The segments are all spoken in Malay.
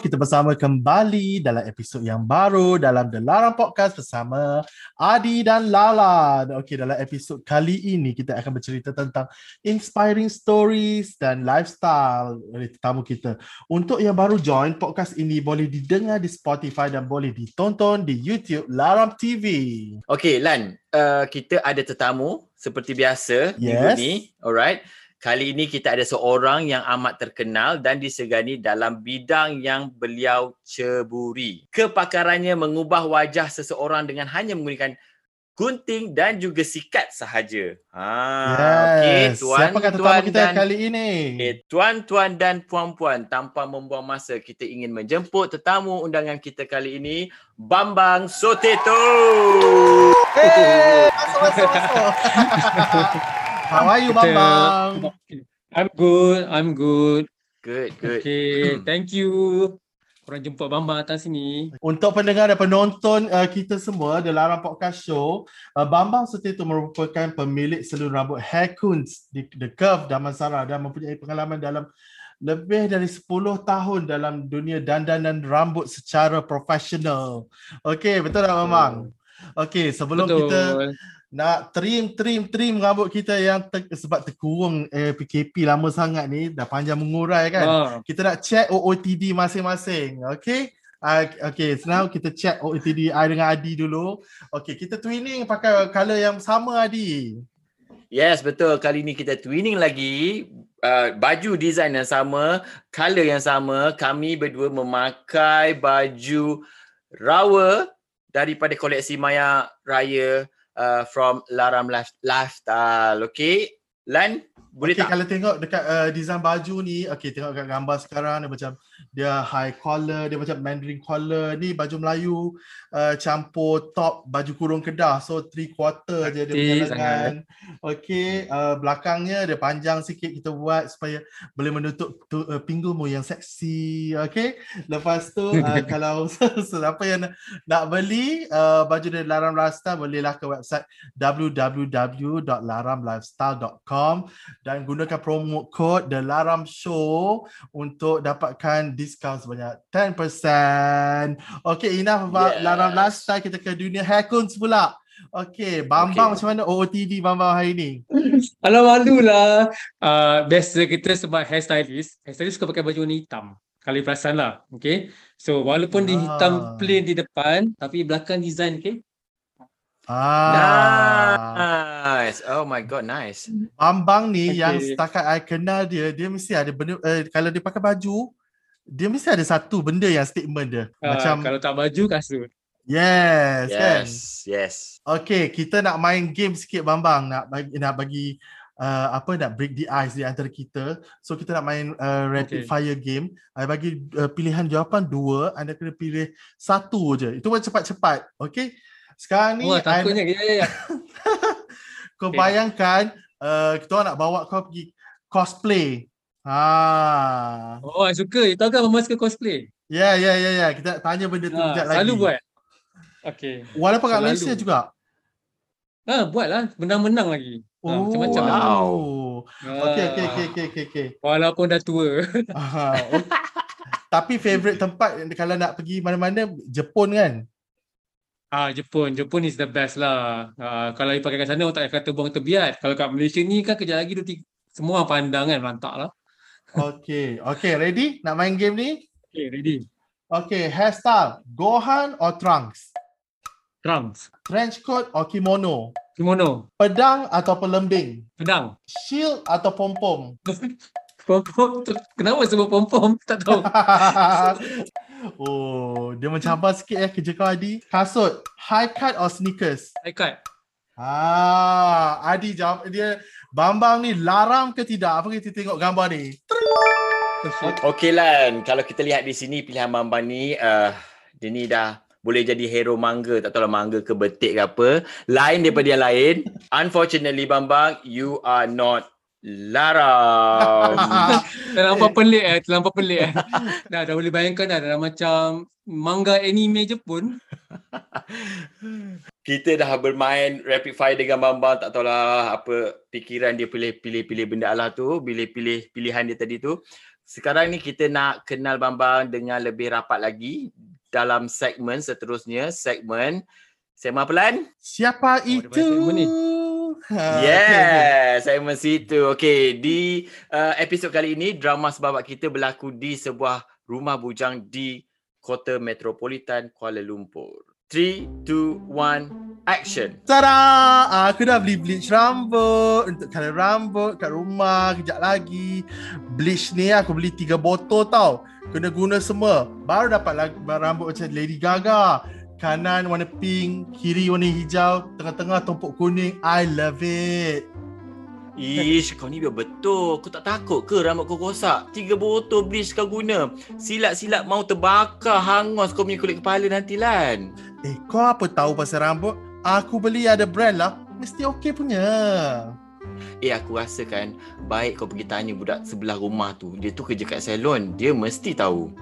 kita bersama kembali dalam episod yang baru dalam The Larang Podcast bersama Adi dan Lala. Okey, dalam episod kali ini kita akan bercerita tentang inspiring stories dan lifestyle oleh tetamu kita. Untuk yang baru join, podcast ini boleh didengar di Spotify dan boleh ditonton di YouTube Larang TV. Okey, Lan, uh, kita ada tetamu seperti biasa Yes. minggu ni. Alright. Kali ini kita ada seorang yang amat terkenal dan disegani dalam bidang yang beliau ceburi. Kepakarannya mengubah wajah seseorang dengan hanya menggunakan gunting dan juga sikat sahaja. Ha, okey, Yes. Siapakah tetamu tuan-tuan kita dan kali ini? Okay, tuan-tuan dan puan-puan, tanpa membuang masa, kita ingin menjemput tetamu undangan kita kali ini, Bambang Soteto. Hey, masuk, masuk, masuk. How are you, Kita- Bambang? I'm good, I'm good. Good, good. Okay, thank you. Korang jemput Bambang datang sini. Untuk pendengar dan penonton uh, kita semua The Larang Podcast Show, uh, Bambang Suteto merupakan pemilik salon rambut Hair Kunz di The Curve Damansara dan mempunyai pengalaman dalam lebih dari 10 tahun dalam dunia dandanan rambut secara profesional. Okey, betul tak Bambang? Okey, sebelum Betul. kita nak trim trim trim rambut kita yang ter, sebab terkurung eh, PKP lama sangat ni dah panjang mengurai kan. Ah, Kita nak check OOTD masing-masing. Okay. Uh, okay, so now kita check OOTD I dengan Adi dulu. Okay, kita twinning pakai color yang sama Adi. Yes, betul. Kali ni kita twinning lagi. Uh, baju design yang sama, color yang sama. Kami berdua memakai baju rawa daripada koleksi Maya Raya uh, from Laram Life- Lifestyle. Okay? Lan, boleh okay, tak? kalau tengok dekat uh, design baju ni, okay, tengok kat gambar sekarang dia macam dia high collar, dia macam Mandarin collar. Ni baju Melayu uh, campur top baju kurung Kedah. So three quarter je dia punya lengan. Okay, uh, belakangnya dia panjang sikit kita buat supaya boleh menutup tu, uh, pinggulmu yang seksi. Okay, lepas tu uh, kalau siapa yang nak, nak beli uh, baju dari Laram Lifestyle bolehlah ke website www.laramlifestyle.com dan gunakan promo code The Laram Show untuk dapatkan diskaun sebanyak 10%. Okay, enough about Yes. Laram Lifestyle. Kita ke dunia haircuts pula. Okay, Bambang Okay. macam mana OOTD Bambang hari ni? Alah malu lah. Uh, biasa kita sebab hairstylist, hairstylist suka pakai baju warna hitam. Kali perasan lah. Okay. So walaupun di Ah. hitam plain di depan, tapi belakang design, okay. Ah. Nice. Oh my god, nice. Bambang ni Okay. yang setakat I kenal dia, dia mesti ada benda uh, kalau dia pakai baju, dia mesti ada satu benda yang statement dia. Uh, Macam kalau tak baju, kasut. yes, kan? Yes, yes. Okay, kita nak main game sikit Bambang, nak bagi nak bagi uh, apa nak break the ice di antara kita. So kita nak main uh, rapid Okay. fire game. I bagi uh, pilihan jawapan dua, anda kena pilih satu je. Itu pun cepat-cepat. Okay? Sekarang ni Wah, I- takutnya. Ya, ya, ya. kau Okay. bayangkan uh, kita orang nak bawa kau pergi cosplay. Ha. Oh, I suka. You tahu kan Mama suka cosplay? Ya, ya, ya, ya. Kita tanya benda tu Ah, kejap lagi. selalu buat. Okay. Walaupun kat. Malaysia juga. Ah, buatlah. Menang-menang lagi. Ah, macam-macam. lah. Wow. Okey, okey, Ah, okey, okey, okey, okey. Walaupun dah tua. Aha, Tapi favorite tempat kalau nak pergi mana-mana Jepun kan? Ah, Jepun. Jepun is the best lah. Ah, kalau you pakai kat sana, orang tak kata buang terbiat. Kalau kat Malaysia ni kan kejap lagi tu ti- semua pandang kan. Lantak lah. Okay, okay, ready? Nak main game ni? Okay, ready. Okay, hairstyle, Gohan or trunks? Trunks. Trench coat or kimono? Kimono. Pedang atau pelembing? Pedang. Shield atau pom-pom? Pom-pom tu. Kenapa sebut pom-pom? Tak tahu. oh, dia mencabar sikit ya kerja kau Adi. Kasut, high cut or sneakers? I cut. Ah, Adi jawab dia Bambang ni laram ke tidak? Apa kita tengok gambar ni? Okey Lan, kalau kita lihat di sini pilihan Bambang ni uh, dia ni dah boleh jadi hero manga, tak tahu lah manga ke betik ke apa. Lain daripada yang lain. Unfortunately Bambang, you are not Laram. Terlampau pelik eh. Terlampau pelik eh. dah, dah boleh bayangkan dah. Dah macam manga anime Jepun. kita dah bermain rapid fire dengan Bambang, tak tahulah apa fikiran dia pilih-pilih pilih benda Allah tu, pilih-pilih pilihan dia tadi tu. sekarang ni kita nak kenal Bambang dengan lebih rapat lagi dalam segmen seterusnya, segmen segmen apa Lan? Siapa Oh, itu? banyak segmen ni. Ha. Yes, segmen situ. Okey, di uh, episod kali ini drama sebabak kita berlaku di sebuah rumah bujang di Kota Metropolitan Kuala Lumpur. 3 2 1 action. Tada! Aku dah beli bleach rambut untuk color rambut kat rumah kejap lagi. Bleach ni aku beli tiga botol tau. Kena guna semua. Baru dapat rambut macam Lady Gaga. Kanan warna pink, kiri warna hijau, tengah-tengah tumpuk kuning. I love it. Ish, kau ni biar betul. Kau tak takut ke rambut kau rosak? Tiga botol bleach kau guna. Silat-silat mau terbakar, hangus kau punya kulit kepala nanti Lan. Eh, kau apa tahu pasal rambut? Aku beli ada brand lah. Mesti okey punya. Eh aku rasa kan baik kau pergi tanya budak sebelah rumah tu. Dia tu kerja kat salon. Dia mesti tahu.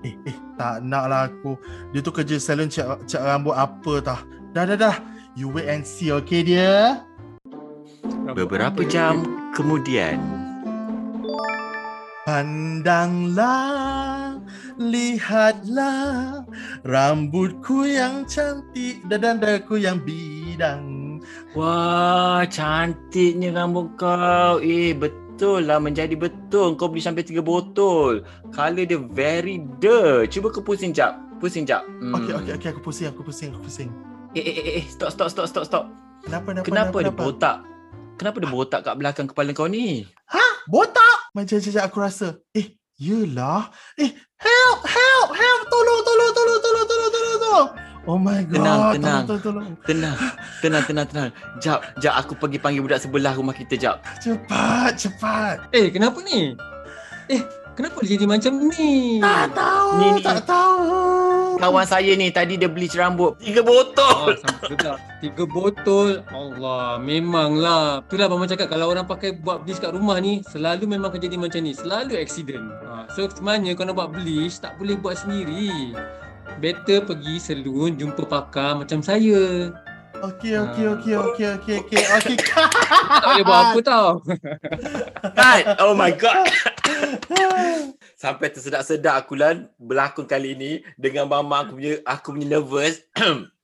Eh, eh, tak nak lah aku. Dia tu kerja salon cat, cat rambut apa tah. Dah, dah, dah. You wait and see, okay dia? Beberapa jam kemudian. Pandanglah, lihatlah rambutku yang cantik dan dadaku yang bidang. Wah, cantiknya rambut kau. Eh, betul lah. Menjadi betul. Kau beli sampai tiga botol. Color dia very de. Cuba kau pusing jap. Pusing jap. Hmm. Okey, okey, okey, aku pusing, aku pusing, aku pusing. Eh, eh, eh, eh. Stop, stop, stop, stop, stop. Kenapa, kenapa, Kenapa, dia kenapa? botak? Kenapa dia botak kat belakang kepala kau ni? Botak! Macam jejak aku rasa. Eh, yelah. Eh, help, help, help. Tolong, tolong, tolong, tolong, tolong, tolong, tolong. Oh my god. Tenang, tolong, tenang. Tolong, tolong, Tenang, tenang, tenang, tenang. Jap, jap. Aku pergi panggil budak sebelah rumah kita, jap. Cepat, cepat. Eh, kenapa ni? Eh, kenapa dia jadi macam ni? Tak tahu, Ni, ni. tak tahu. Kawan saya ni tadi dia bleach rambut. Tiga Oh, botol. sedap. Tiga botol. Allah, memanglah. Itulah Abang cakap kalau orang pakai buat bleach kat rumah ni, selalu memang akan jadi macam ni. Selalu accident. Ha, so sebenarnya kalau nak buat bleach, tak boleh buat sendiri. Better pergi salon jumpa pakar macam saya. Okey, okey, okey, okey, okey, okey, okey. Tak boleh buat apa tau. Cut. Oh my god. Sampai tersedak-sedak aku lan berlakon kali ni dengan mama aku punya aku punya nervous.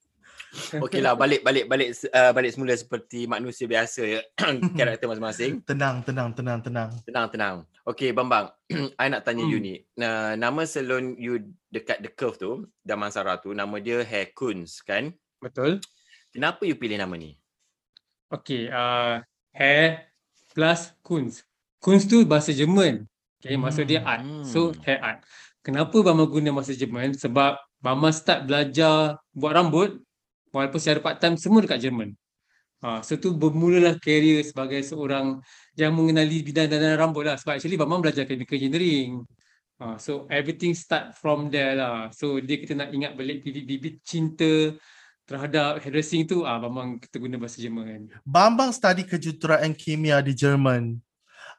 Okeylah balik balik balik uh, balik semula seperti manusia biasa ya. Karakter masing-masing. tenang, tenang, tenang, tenang. Tenang tenang. Okey Bambang, I nak tanya Hmm. you ni. Uh, nama salon you dekat The Curve tu, Damansara tu, nama dia Hair Kunz kan? Betul. Kenapa you pilih nama ni? Okay, uh, hair plus Kunst. Kunst tu bahasa Jerman. Okay, maksud dia art. So, Hmm. hair art. Kenapa Bama guna bahasa Jerman? Sebab Bama start belajar buat rambut walaupun secara part time semua dekat Jerman. Ha, so tu bermulalah career sebagai seorang yang mengenali bidang dandan rambut lah. Sebab actually Bama belajar chemical engineering. Ha, so everything start from there lah. So dia kita nak ingat balik bibit-bibit cinta terhadap hairdressing tu ah memang kita guna bahasa Jerman. Bambang study kejuruteraan kimia di Jerman.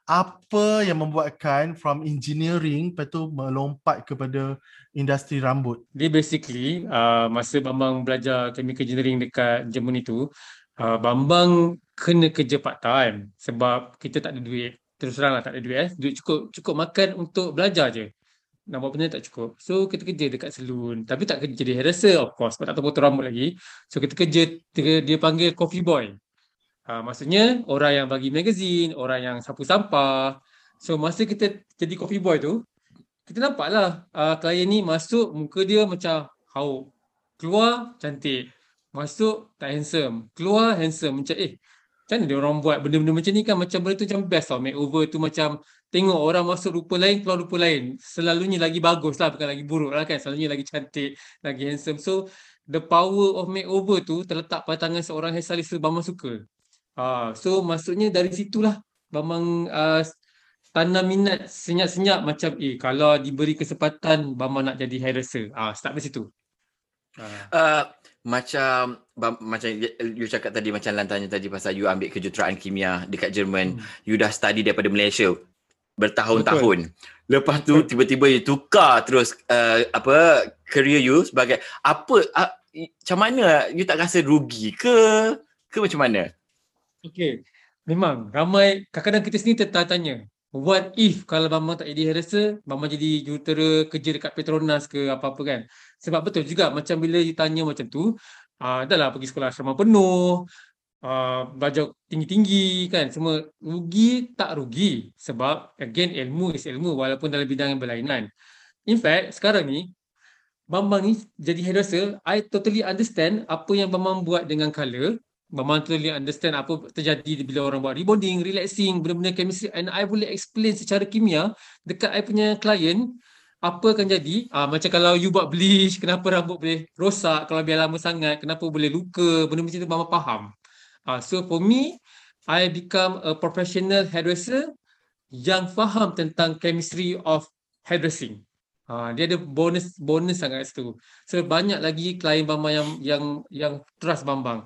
Apa yang membuatkan from engineering lepas tu melompat kepada industri rambut? Dia basically uh, masa Bambang belajar chemical engineering dekat Jerman itu, uh, Bambang kena kerja part time sebab kita tak ada duit. Terus terang lah tak ada duit eh. Duit cukup cukup makan untuk belajar je. Nak buat benda tak cukup. So kita kerja dekat salon. Tapi tak kerja jadi hairdresser of course sebab tak tahu potong rambut lagi. So kita kerja dia panggil coffee boy. Uh, maksudnya orang yang bagi magazine, orang yang sapu sampah. So masa kita jadi coffee boy tu, kita nampak lah uh, klien ni masuk muka dia macam hauk. Keluar cantik. Masuk tak handsome. Keluar handsome. Macam eh macam mana dia orang buat benda-benda macam ni kan macam benda tu macam best tau. Makeover tu macam tengok orang masuk rupa lain keluar rupa lain. Selalunya lagi bagus lah bukan lagi buruk lah kan. Selalunya lagi cantik, lagi handsome. So the power of makeover tu terletak pada tangan seorang hairstylist Bambang suka. Ah, so maksudnya dari situlah Bambang uh, tanam minat senyap-senyap macam eh kalau diberi kesempatan Bambang nak jadi hairdresser. Ah start dari situ. Ah. Uh, macam bam, macam you cakap tadi macam Lan tanya tadi pasal you ambil kejuruteraan kimia dekat Jerman. Hmm. You dah study daripada Malaysia bertahun-tahun. Lepas tu tiba-tiba you tukar terus uh, apa career you sebagai apa uh, macam mana you tak rasa rugi ke ke macam mana? Okey. Memang ramai kadang-kadang kita sini tertanya-tanya. what if kalau Bambang tak jadi hairdresser, Bambang jadi jurutera kerja dekat Petronas ke apa-apa kan. Sebab betul juga macam bila ditanya macam tu, uh, dah lah pergi sekolah asrama penuh, uh, belajar tinggi-tinggi kan, semua rugi tak rugi. Sebab again ilmu is ilmu walaupun dalam bidang yang berlainan. In fact, sekarang ni, Bambang ni jadi hairdresser, I totally understand apa yang Bambang buat dengan colour, Totally understand apa terjadi bila orang buat rebonding, relaxing, benda-benda chemistry and I boleh explain secara kimia dekat I punya client apa akan jadi. Ah, macam kalau you buat bleach, kenapa rambut boleh rosak kalau biar lama sangat, kenapa boleh luka, benda macam tu Mama faham. Ah, so for me, I become a professional hairdresser yang faham tentang chemistry of hairdressing. Ha, dia ada bonus bonus sangat situ. So banyak lagi klien Bambang yang yang yang trust Bambang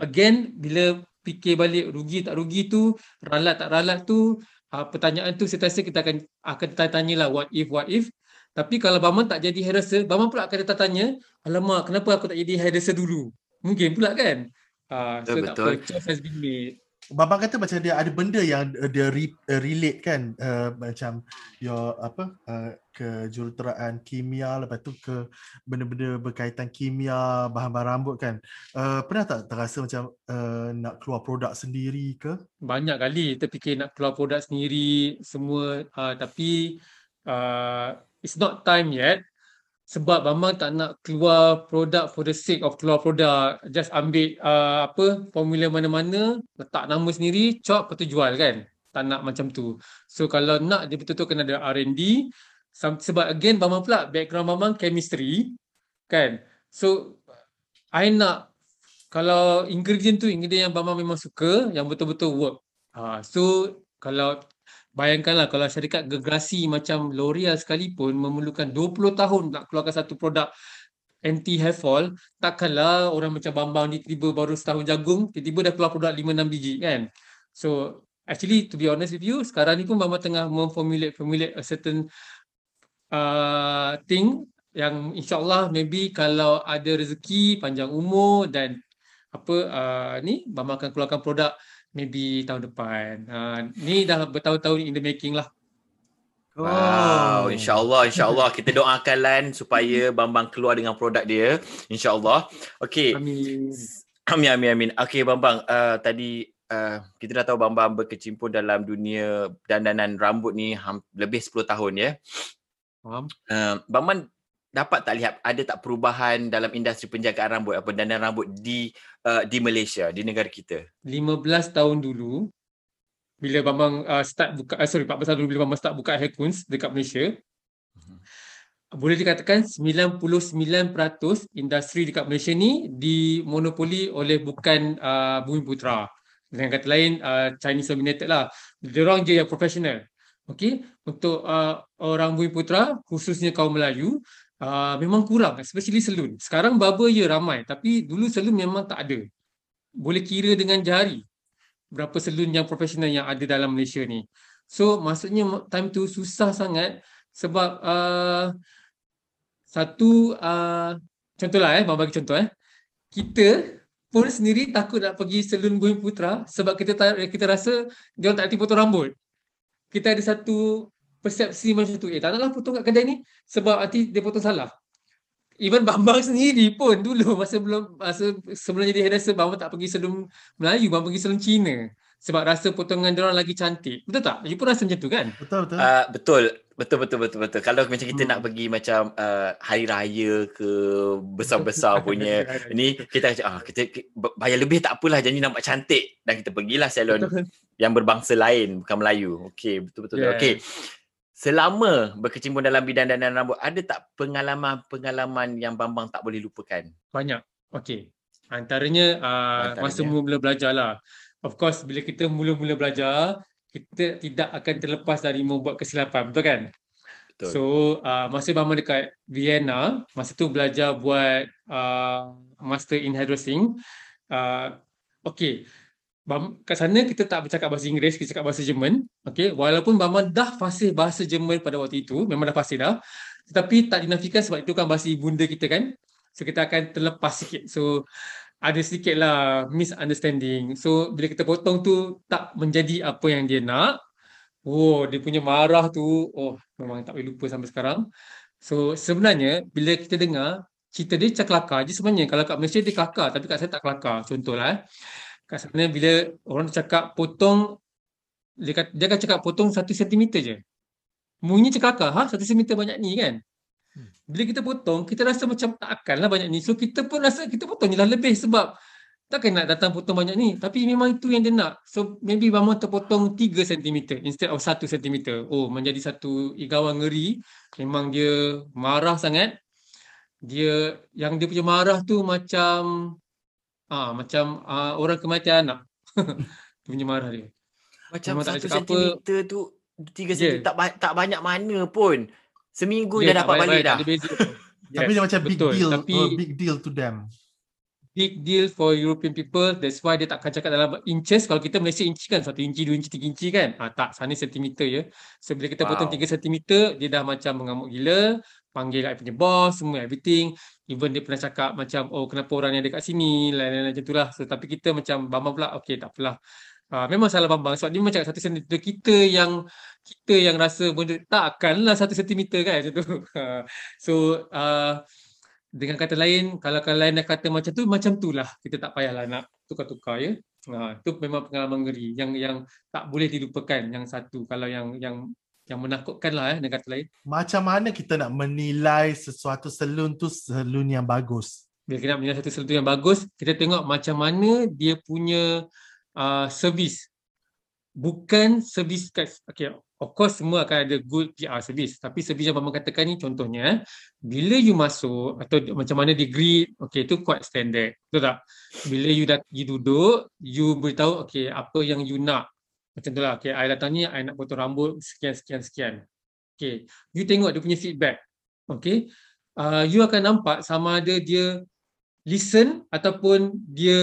again bila fikir balik rugi tak rugi tu ralat tak ralat tu uh, pertanyaan tu saya rasa kita akan akan tanya lah what if what if. Tapi kalau Bama tak jadi hairdresser Bama pula akan tanya alamak kenapa aku tak jadi hairdresser dulu? Mungkin pula kan? Uh, so betul, tak apa, has been made Babang kata macam dia ada benda yang uh, dia re, uh, relate kan? Uh, macam your apa uh, ke juruteraan kimia lepas tu ke benda-benda berkaitan kimia bahan-bahan rambut kan? Uh, pernah tak terasa macam uh, nak keluar produk sendiri ke? Banyak kali terfikir nak keluar produk sendiri semua uh, tapi uh, it's not time yet sebab Bambang tak nak keluar produk for the sake of keluar produk. Just ambil uh, apa formula mana-mana letak nama sendiri chop lepas tu jual kan. Tak nak macam tu. So kalau nak dia betul-betul kena ada R&D sebab again Bambang pula background Bambang chemistry kan. So I nak kalau ingredient tu ingredient yang Bambang memang suka yang betul-betul work. Uh, so kalau Bayangkanlah kalau syarikat gergasi macam L'Oreal sekalipun memerlukan 20 tahun nak keluarkan satu produk anti hair fall, takkanlah orang macam Bambang ni tiba baru setahun jagung, tiba-tiba dah keluar produk 5-6 biji kan. So actually to be honest with you, sekarang ni pun Bambang tengah memformulate formulate a certain uh, thing yang insyaAllah maybe kalau ada rezeki, panjang umur dan apa uh, ni, Bambang akan keluarkan produk maybe tahun depan. Uh, ni dah bertahun-tahun in the making lah. Wow, insyaAllah, insyaAllah kita doakan Lan supaya Bambang keluar dengan produk dia. InsyaAllah. Okay. Amin. Amin, amin, amin. Okay Bambang, uh, tadi uh, kita dah tahu Bambang berkecimpung dalam dunia dandanan rambut ni lebih 10 tahun ya. Faham. Uh, Bambang dapat tak lihat ada tak perubahan dalam industri penjagaan rambut apa dandan rambut di uh, di Malaysia di negara kita? 15 tahun dulu bila Bambang uh, start buka uh, sorry 14 tahun dulu bila Bambang start buka hair coons dekat Malaysia uh-huh. boleh dikatakan 99% industri dekat Malaysia ni dimonopoli oleh bukan uh, Bumi Putra. Dengan kata lain uh, Chinese dominated lah. Dia orang je yang profesional. Okay, untuk uh, orang Bumi Putra, khususnya kaum Melayu, uh, memang kurang especially salon. Sekarang barber ya ramai tapi dulu salon memang tak ada. Boleh kira dengan jari berapa salon yang profesional yang ada dalam Malaysia ni. So maksudnya time tu susah sangat sebab uh, satu uh, contohlah eh bagi contoh eh. Kita pun sendiri takut nak pergi salon Bumi Putra sebab kita kita rasa dia tak hati potong rambut. Kita ada satu persepsi macam tu. Eh tak naklah potong kat kedai ni sebab nanti dia potong salah. Even Bambang sendiri pun dulu masa belum masa sebelum jadi hairdresser Bambang tak pergi salon Melayu, Bambang pergi salon Cina. Sebab rasa potongan dia orang lagi cantik. Betul tak? You pun rasa macam tu kan? Betul betul. Uh, betul. Betul betul betul betul. Kalau macam kita hmm. nak pergi macam uh, hari raya ke besar-besar punya ni kita cakap ah kita bayar lebih tak apalah jadi nampak cantik dan kita pergilah salon yang berbangsa lain bukan Melayu. Okey betul betul. Yeah. Okey selama berkecimpung dalam bidang dandan rambut ada tak pengalaman-pengalaman yang Bambang tak boleh lupakan? Banyak. Okey. Antaranya, uh, Antaranya masa mula-mula belajar lah. Of course bila kita mula-mula belajar kita tidak akan terlepas dari membuat kesilapan, betul kan? Betul. So uh, masa Bambang dekat Vienna, masa tu belajar buat uh, master in hairdressing. Uh, okay, kat sana kita tak bercakap bahasa Inggeris, kita cakap bahasa Jerman. Okay, walaupun Bama dah fasih bahasa Jerman pada waktu itu, memang dah fasih dah. Tetapi tak dinafikan sebab itu kan bahasa ibunda kita kan. So kita akan terlepas sikit. So ada sedikit lah misunderstanding. So bila kita potong tu tak menjadi apa yang dia nak. Oh, dia punya marah tu, oh memang tak boleh lupa sampai sekarang. So sebenarnya bila kita dengar cerita dia macam kelakar je sebenarnya. Kalau kat Malaysia dia kelakar tapi kat saya tak kelakar. Contohlah eh. Kat sana bila orang cakap potong dia, kata, dia akan cakap potong satu sentimeter je. Macam kelakar. Ha? Satu sentimeter banyak ni kan? Hmm. Bila kita potong, kita rasa macam tak akan lah banyak ni. So kita pun rasa kita potong je lah lebih sebab takkan nak datang potong banyak ni tapi memang itu yang dia nak so maybe Bambang terpotong 3 cm instead of 1 cm oh menjadi satu igawan ngeri memang dia marah sangat dia yang dia punya marah tu macam ah macam ah, orang kematian anak dia punya marah dia macam memang 1 cm tu 3 cm yeah. tak tak banyak mana pun seminggu yeah, dah dapat balik dah tapi dia macam big deal tapi, uh, big deal to them big deal for European people. That's why dia takkan cakap dalam inches. Kalau kita Malaysia inci kan, satu inci, dua inci, tiga inci kan. Ah, tak, sana sentimeter ya. So bila kita wow. potong tiga sentimeter, dia dah macam mengamuk gila. Panggil kat punya boss, semua everything. Even dia pernah cakap macam, oh kenapa orang yang ada kat sini, lain-lain macam itulah. So, tapi kita macam Bambang pula, okay tak. Uh, memang salah Bambang sebab dia macam satu sentimeter kita yang kita yang rasa benda tak akanlah satu sentimeter kan macam tu. so uh, dengan kata lain, kalau kalian nak kata macam tu, macam tu lah. Kita tak payahlah nak tukar-tukar ya. Ha, itu memang pengalaman ngeri yang yang tak boleh dilupakan yang satu kalau yang yang yang menakutkan lah eh, dengan kata lain. Macam mana kita nak menilai sesuatu salon tu salon yang bagus? Bila kita nak menilai satu salon tu yang bagus, kita tengok macam mana dia punya uh, servis. Bukan servis, okay, of course semua akan ada good PR service tapi service yang Bambang katakan ni contohnya bila you masuk atau macam mana di greet okay itu quite standard betul tak bila you dah you duduk you beritahu okay apa yang you nak macam tu lah okay I datang ni I nak potong rambut sekian sekian sekian okay you tengok dia punya feedback okay uh, you akan nampak sama ada dia listen ataupun dia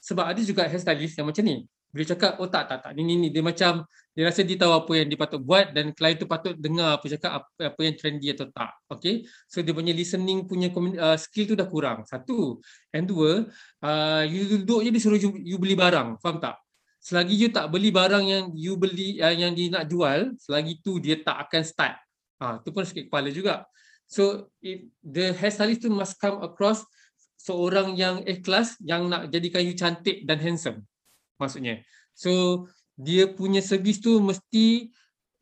sebab ada juga hairstylist yang macam ni bila cakap oh tak tak tak ni ni ni dia macam dia rasa dia tahu apa yang dia patut buat dan klien tu patut dengar apa cakap apa, apa yang trendy atau tak. Okay. So dia punya listening punya uh, skill tu dah kurang. Satu. And dua, uh, you duduk je dia suruh you, you beli barang. Faham tak? Selagi you tak beli barang yang you beli uh, yang dia nak jual, selagi tu dia tak akan start. Ha, tu pun sikit kepala juga. So if the hairstylist tu must come across seorang yang ikhlas yang nak jadikan you cantik dan handsome. Maksudnya. So dia punya servis tu mesti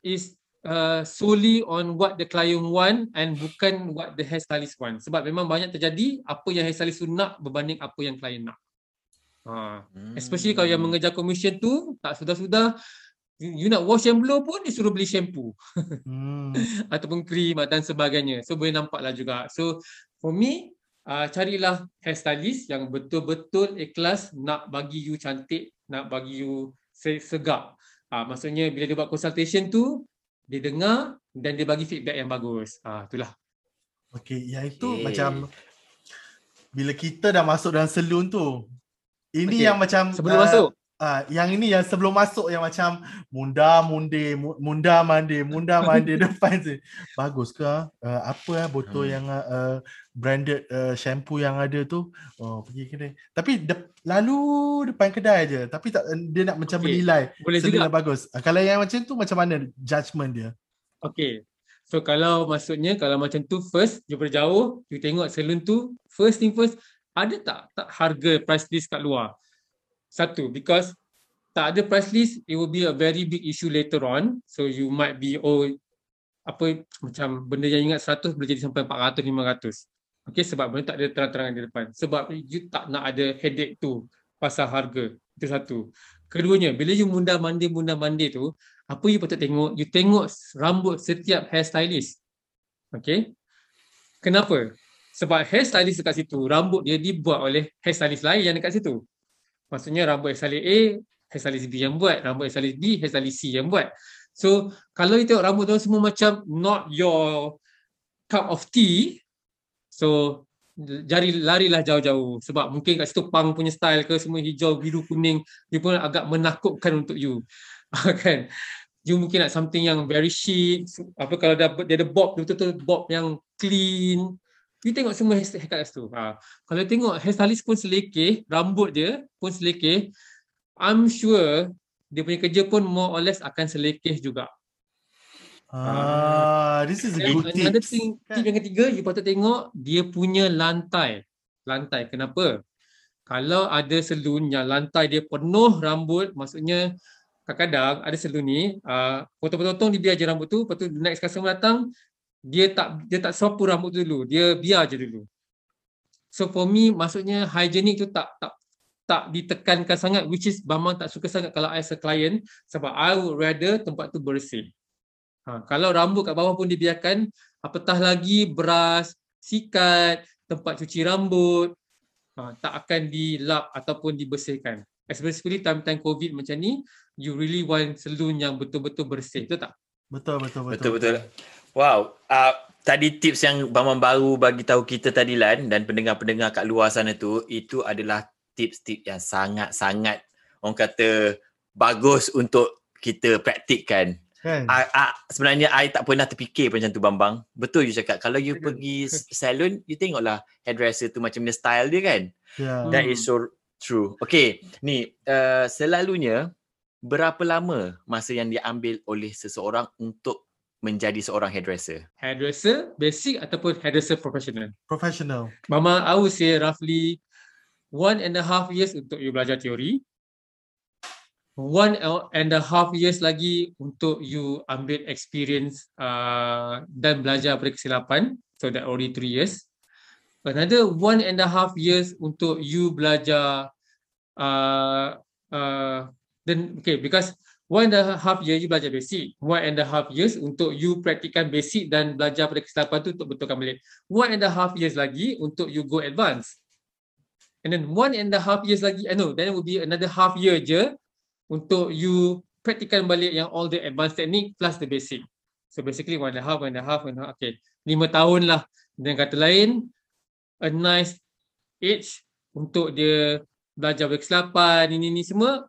is uh, solely on what the client want and bukan what the hairstylist want. Sebab memang banyak terjadi apa yang hairstylist tu nak berbanding apa yang client nak. Ha. Hmm. Especially kalau yang mengejar commission tu tak sudah-sudah you, you nak wash and blow pun disuruh beli shampoo. Hmm. Ataupun krim dan sebagainya. So boleh nampak lah juga. So for me uh, carilah hairstylist yang betul-betul ikhlas nak bagi you cantik, nak bagi you segap. Ha, maksudnya bila dia buat consultation tu, dia dengar dan dia bagi feedback yang bagus. Ha, itulah. Okey, yang itu okay. macam bila kita dah masuk dalam salon tu, ini okay. yang macam sebelum uh, masuk. Ah, yang ini yang sebelum masuk yang macam munda munde munda mande munda mande depan tu. Bagus ke? Uh, apa eh botol hmm. yang uh, branded uh, shampoo yang ada tu? Oh, pergi kedai. Tapi de- lalu depan kedai aja. Tapi tak dia nak macam okay. menilai. Boleh juga bagus. Uh, kalau yang macam tu macam mana judgement dia? Okay. So kalau maksudnya kalau macam tu first daripada jauh you tengok salon tu first thing first ada tak tak harga price list kat luar? Satu, because tak ada price list, it will be a very big issue later on. So you might be, oh, apa macam benda yang ingat 100 boleh jadi sampai 400, 500. Okay, sebab benda tak ada terang-terangan di depan. Sebab you tak nak ada headache tu pasal harga. Itu satu. Keduanya, bila you munda mandi munda mandi tu, apa you patut tengok? You tengok rambut setiap hairstylist. Okay. Kenapa? Sebab hairstylist dekat situ, rambut dia dibuat oleh hairstylist lain yang dekat situ. Maksudnya rambut hairstylist A, hairstylist B yang buat. Rambut hairstylist B, hairstylist C yang buat. So, kalau you tengok rambut tu semua macam not your cup of tea, so jari larilah jauh-jauh. Sebab mungkin kat situ pang punya style ke semua hijau, biru, kuning, dia pun agak menakutkan untuk you. kan? You mungkin nak something yang very chic. Apa kalau dia ada bob, betul-betul bob yang clean, You tengok semua hairstyle kat situ. Ha. Kalau tengok hairstylist pun selekeh, rambut dia pun selekeh, I'm sure dia punya kerja pun more or less akan selekeh juga. Ah, this is a good another tips. thing, kan? tip yang ketiga, you patut tengok dia punya lantai. Lantai, kenapa? Kalau ada salon yang lantai dia penuh rambut, maksudnya kadang-kadang ada salon ni, uh, potong-potong dia biar je rambut tu, lepas tu next customer datang, dia tak dia tak sapu rambut dulu, dia biar je dulu. So for me, maksudnya hygienic tu tak tak tak ditekankan sangat which is Bambang tak suka sangat kalau as a client sebab I would rather tempat tu bersih. Ha, kalau rambut kat bawah pun dibiarkan, apatah lagi beras, sikat, tempat cuci rambut, ha, tak akan dilap ataupun dibersihkan. Especially time-time COVID macam ni, you really want salon yang betul-betul bersih. Betul tak? Betul, betul, betul. Betul betul. Wow. Uh, tadi tips yang Bambang baru bagi tahu kita tadi Lan dan pendengar-pendengar kat luar sana tu itu adalah tips-tips yang sangat-sangat orang kata bagus untuk kita praktikkan. Kan? I, I, sebenarnya I tak pernah terfikir macam tu Bambang. Betul you cakap. Kalau you pergi salon, you tengoklah hairdresser tu macam mana style dia kan. Yeah. That is so true. Okay, ni uh, selalunya berapa lama masa yang diambil oleh seseorang untuk menjadi seorang hairdresser? Hairdresser basic ataupun hairdresser professional. Professional. Mama, I would say roughly one and a half years untuk you belajar teori. One and a half years lagi untuk you ambil experience uh, dan belajar daripada kesilapan. So that already three years. Another one and a half years untuk you belajar uh, uh, then okay because one and a half year you belajar basic. One and a half years untuk you praktikkan basic dan belajar pada kesilapan tu untuk betulkan balik. One and a half years lagi untuk you go advance. And then one and a half years lagi, I know, then it will be another half year je untuk you praktikkan balik yang all the advanced technique plus the basic. So basically one and a half, one and a half, one and a half. Okay, lima tahun lah. Dengan kata lain, a nice age untuk dia belajar berkesilapan, ini ni semua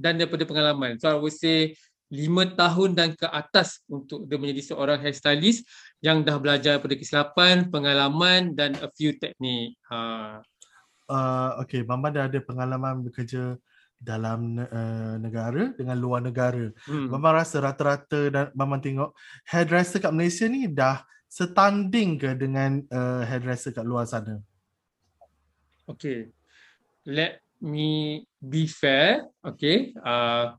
dan daripada pengalaman. So I would say lima tahun dan ke atas untuk dia menjadi seorang hairstylist yang dah belajar daripada kesilapan, pengalaman dan a few teknik. Ha. Uh, okay, Bambang dah ada pengalaman bekerja dalam uh, negara dengan luar negara. Hmm. Bambang rasa rata-rata dan Bambang tengok hairdresser kat Malaysia ni dah setanding ke dengan uh, hairdresser kat luar sana? Okay. Let me be fair. Okay. Uh,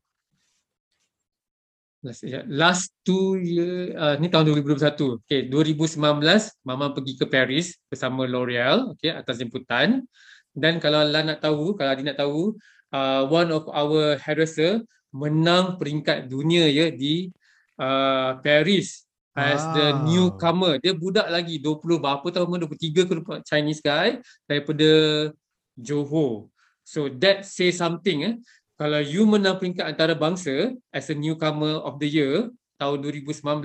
last, two year, uh, ni tahun 2021. Okay, 2019 Mama pergi ke Paris bersama L'Oreal, okay, atas jemputan. Dan kalau Lan nak tahu, kalau Adi nak tahu, uh, one of our hairdresser menang peringkat dunia ya di uh, Paris as the Wow. newcomer. Dia budak lagi 20 berapa tahun 23 ke Chinese guy daripada Johor. So that say something eh. Kalau you menang peringkat antarabangsa as a newcomer of the year tahun 2019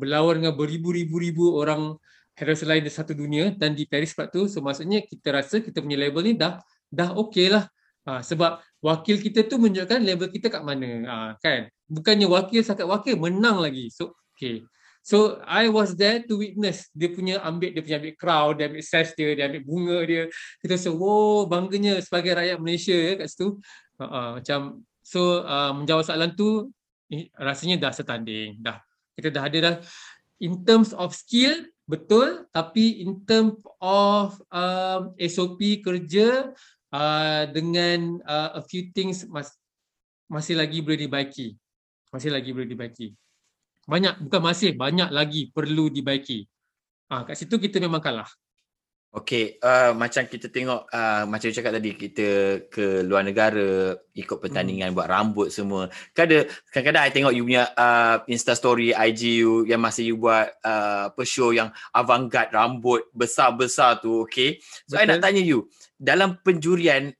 berlawan dengan beribu-ribu-ribu orang hairdresser lain di satu dunia dan di Paris sebab tu so maksudnya kita rasa kita punya level ni dah dah okey lah. Ha, sebab wakil kita tu menunjukkan level kita kat mana ha, kan. Bukannya wakil sakat wakil menang lagi. So okay. So I was there to witness dia punya ambil dia punya ambil crowd, dia ambil sash dia, dia ambil bunga dia. Kita rasa wow bangganya sebagai rakyat Malaysia ya kat situ. Uh, uh, macam so uh, menjawab soalan tu rasanya dah setanding dah. Kita dah ada dah in terms of skill betul tapi in terms of um, SOP kerja uh, dengan uh, a few things mas, masih lagi boleh dibaiki. Masih lagi boleh dibaiki. Banyak bukan masih banyak lagi perlu dibaiki. Ah kat situ kita memang kalah. Okay, uh, macam kita tengok, uh, macam cakap tadi, kita ke luar negara, ikut pertandingan, buat rambut semua. Kadang, kadang-kadang I tengok you punya uh, Insta story, IG you, yang masa you buat uh, apa show yang avant-garde rambut besar-besar tu, okay. So, I nak Betul. tanya you, dalam penjurian,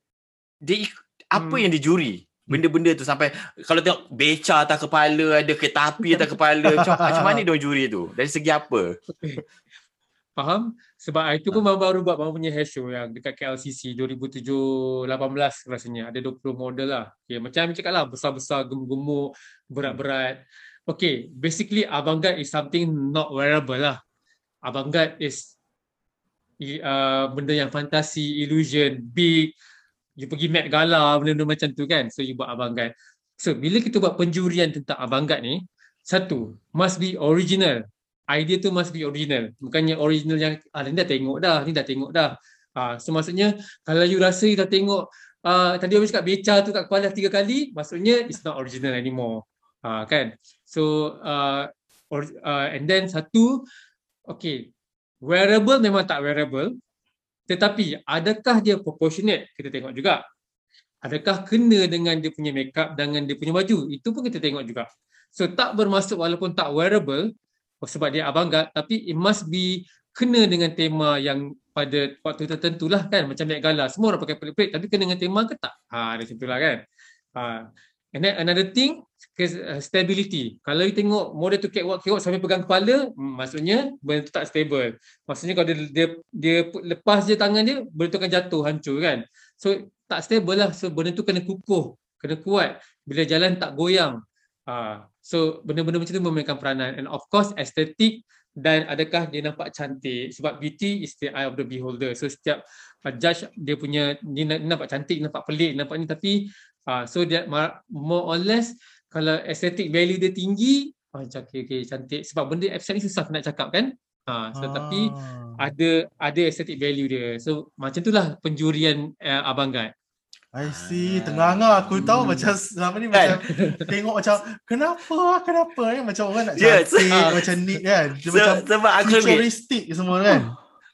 dia apa Hmm. yang dijuri? Benda-benda tu sampai kalau tengok beca atas kepala, ada kereta api atas kepala, macam, macam mana dia juri tu? Dari segi apa? Faham? Sebab hari tu pun Mama baru buat Mama punya hair show yang dekat KLCC 2017-18 rasanya. Ada 20 model lah. Okay, macam yang cakap lah, besar-besar, gemuk-gemuk, berat-berat. Okay, basically avant-garde is something not wearable lah. Avant-garde is i- uh, benda yang fantasi, illusion, big. You pergi Met Gala, benda-benda macam tu kan. So you buat avant-garde. So bila kita buat penjurian tentang avantgarde ni, satu, must be original. Idea tu must be original. Bukannya original yang ah ni dah tengok dah, ni dah tengok dah. Ah so maksudnya kalau you rasa you dah tengok ah tadi orang cakap beca tu kat kepala tiga kali, maksudnya it's not original anymore. Ah kan? So uh, or, uh, and then satu okay, wearable memang tak wearable tetapi adakah dia proportionate? Kita tengok juga. Adakah kena dengan dia punya makeup dengan dia punya baju? Itu pun kita tengok juga. So tak bermaksud walaupun tak wearable sebab dia avant-garde tapi it must be kena dengan tema yang pada waktu tertentu lah kan macam Met Gala semua orang pakai pelik-pelik tapi kena dengan tema ke tak? Ha macam itulah kan. Ha and then another thing uh, stability. Kalau you tengok model tu catwalk catwalk sampai pegang kepala hmm, maksudnya benda tu tak stable. Maksudnya kalau dia dia, dia lepas je tangan dia benda tu akan jatuh hancur kan. So tak stable lah. So benda tu kena kukuh, kena kuat. Bila jalan tak goyang. Uh, so benda-benda macam tu memainkan peranan. And of course estetik dan adakah dia nampak cantik sebab beauty is the eye of the beholder so setiap uh, judge dia punya dia nampak cantik nampak pelik nampak ni tapi uh, so dia more or less kalau aesthetic value dia tinggi oh, okay, okay, cantik sebab benda abstract ni susah nak cakap kan uh, so ah. tapi ada ada aesthetic value dia so macam itulah penjurian uh, abang guide I see, tengah-tengah aku tahu hmm. macam selama ni kan? macam tengok macam kenapa kenapa ni macam orang nak yeah, cantik uh, macam ni kan. Dia so, macam sebab aku futuristic okay. semua kan.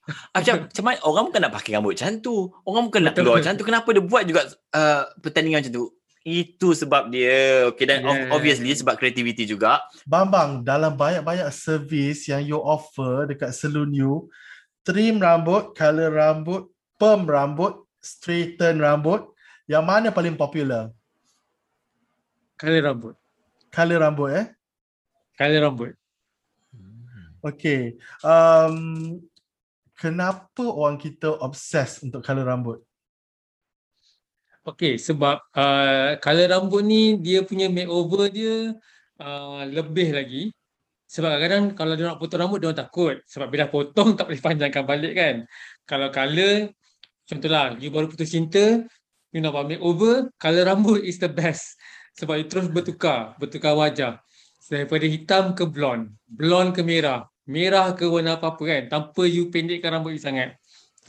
macam macam mana orang bukan nak pakai rambut macam tu. Orang bukan nak keluar macam tu. Kenapa dia buat juga uh, pertandingan macam tu? Itu sebab dia. Okay dan yeah. obviously sebab creativity juga. Bang bang, dalam banyak-banyak servis yang you offer dekat salon you, trim rambut, color rambut, perm rambut, straighten rambut, yang mana paling popular? Color rambut. Color rambut eh? Color rambut. Okay. Um, kenapa orang kita obses untuk color rambut? Okay, sebab uh, color rambut ni dia punya makeover dia uh, lebih lagi. Sebab kadang-kadang kalau dia nak potong rambut, dia orang takut. Sebab bila potong tak boleh panjangkan balik kan. Kalau color, contohlah, you baru putus cinta, you nak buat makeover, color rambut is the best. Sebab dia terus bertukar, bertukar wajah. Daripada hitam ke blonde, blonde ke merah, merah ke warna apa-apa kan, tanpa you pendekkan rambut you sangat.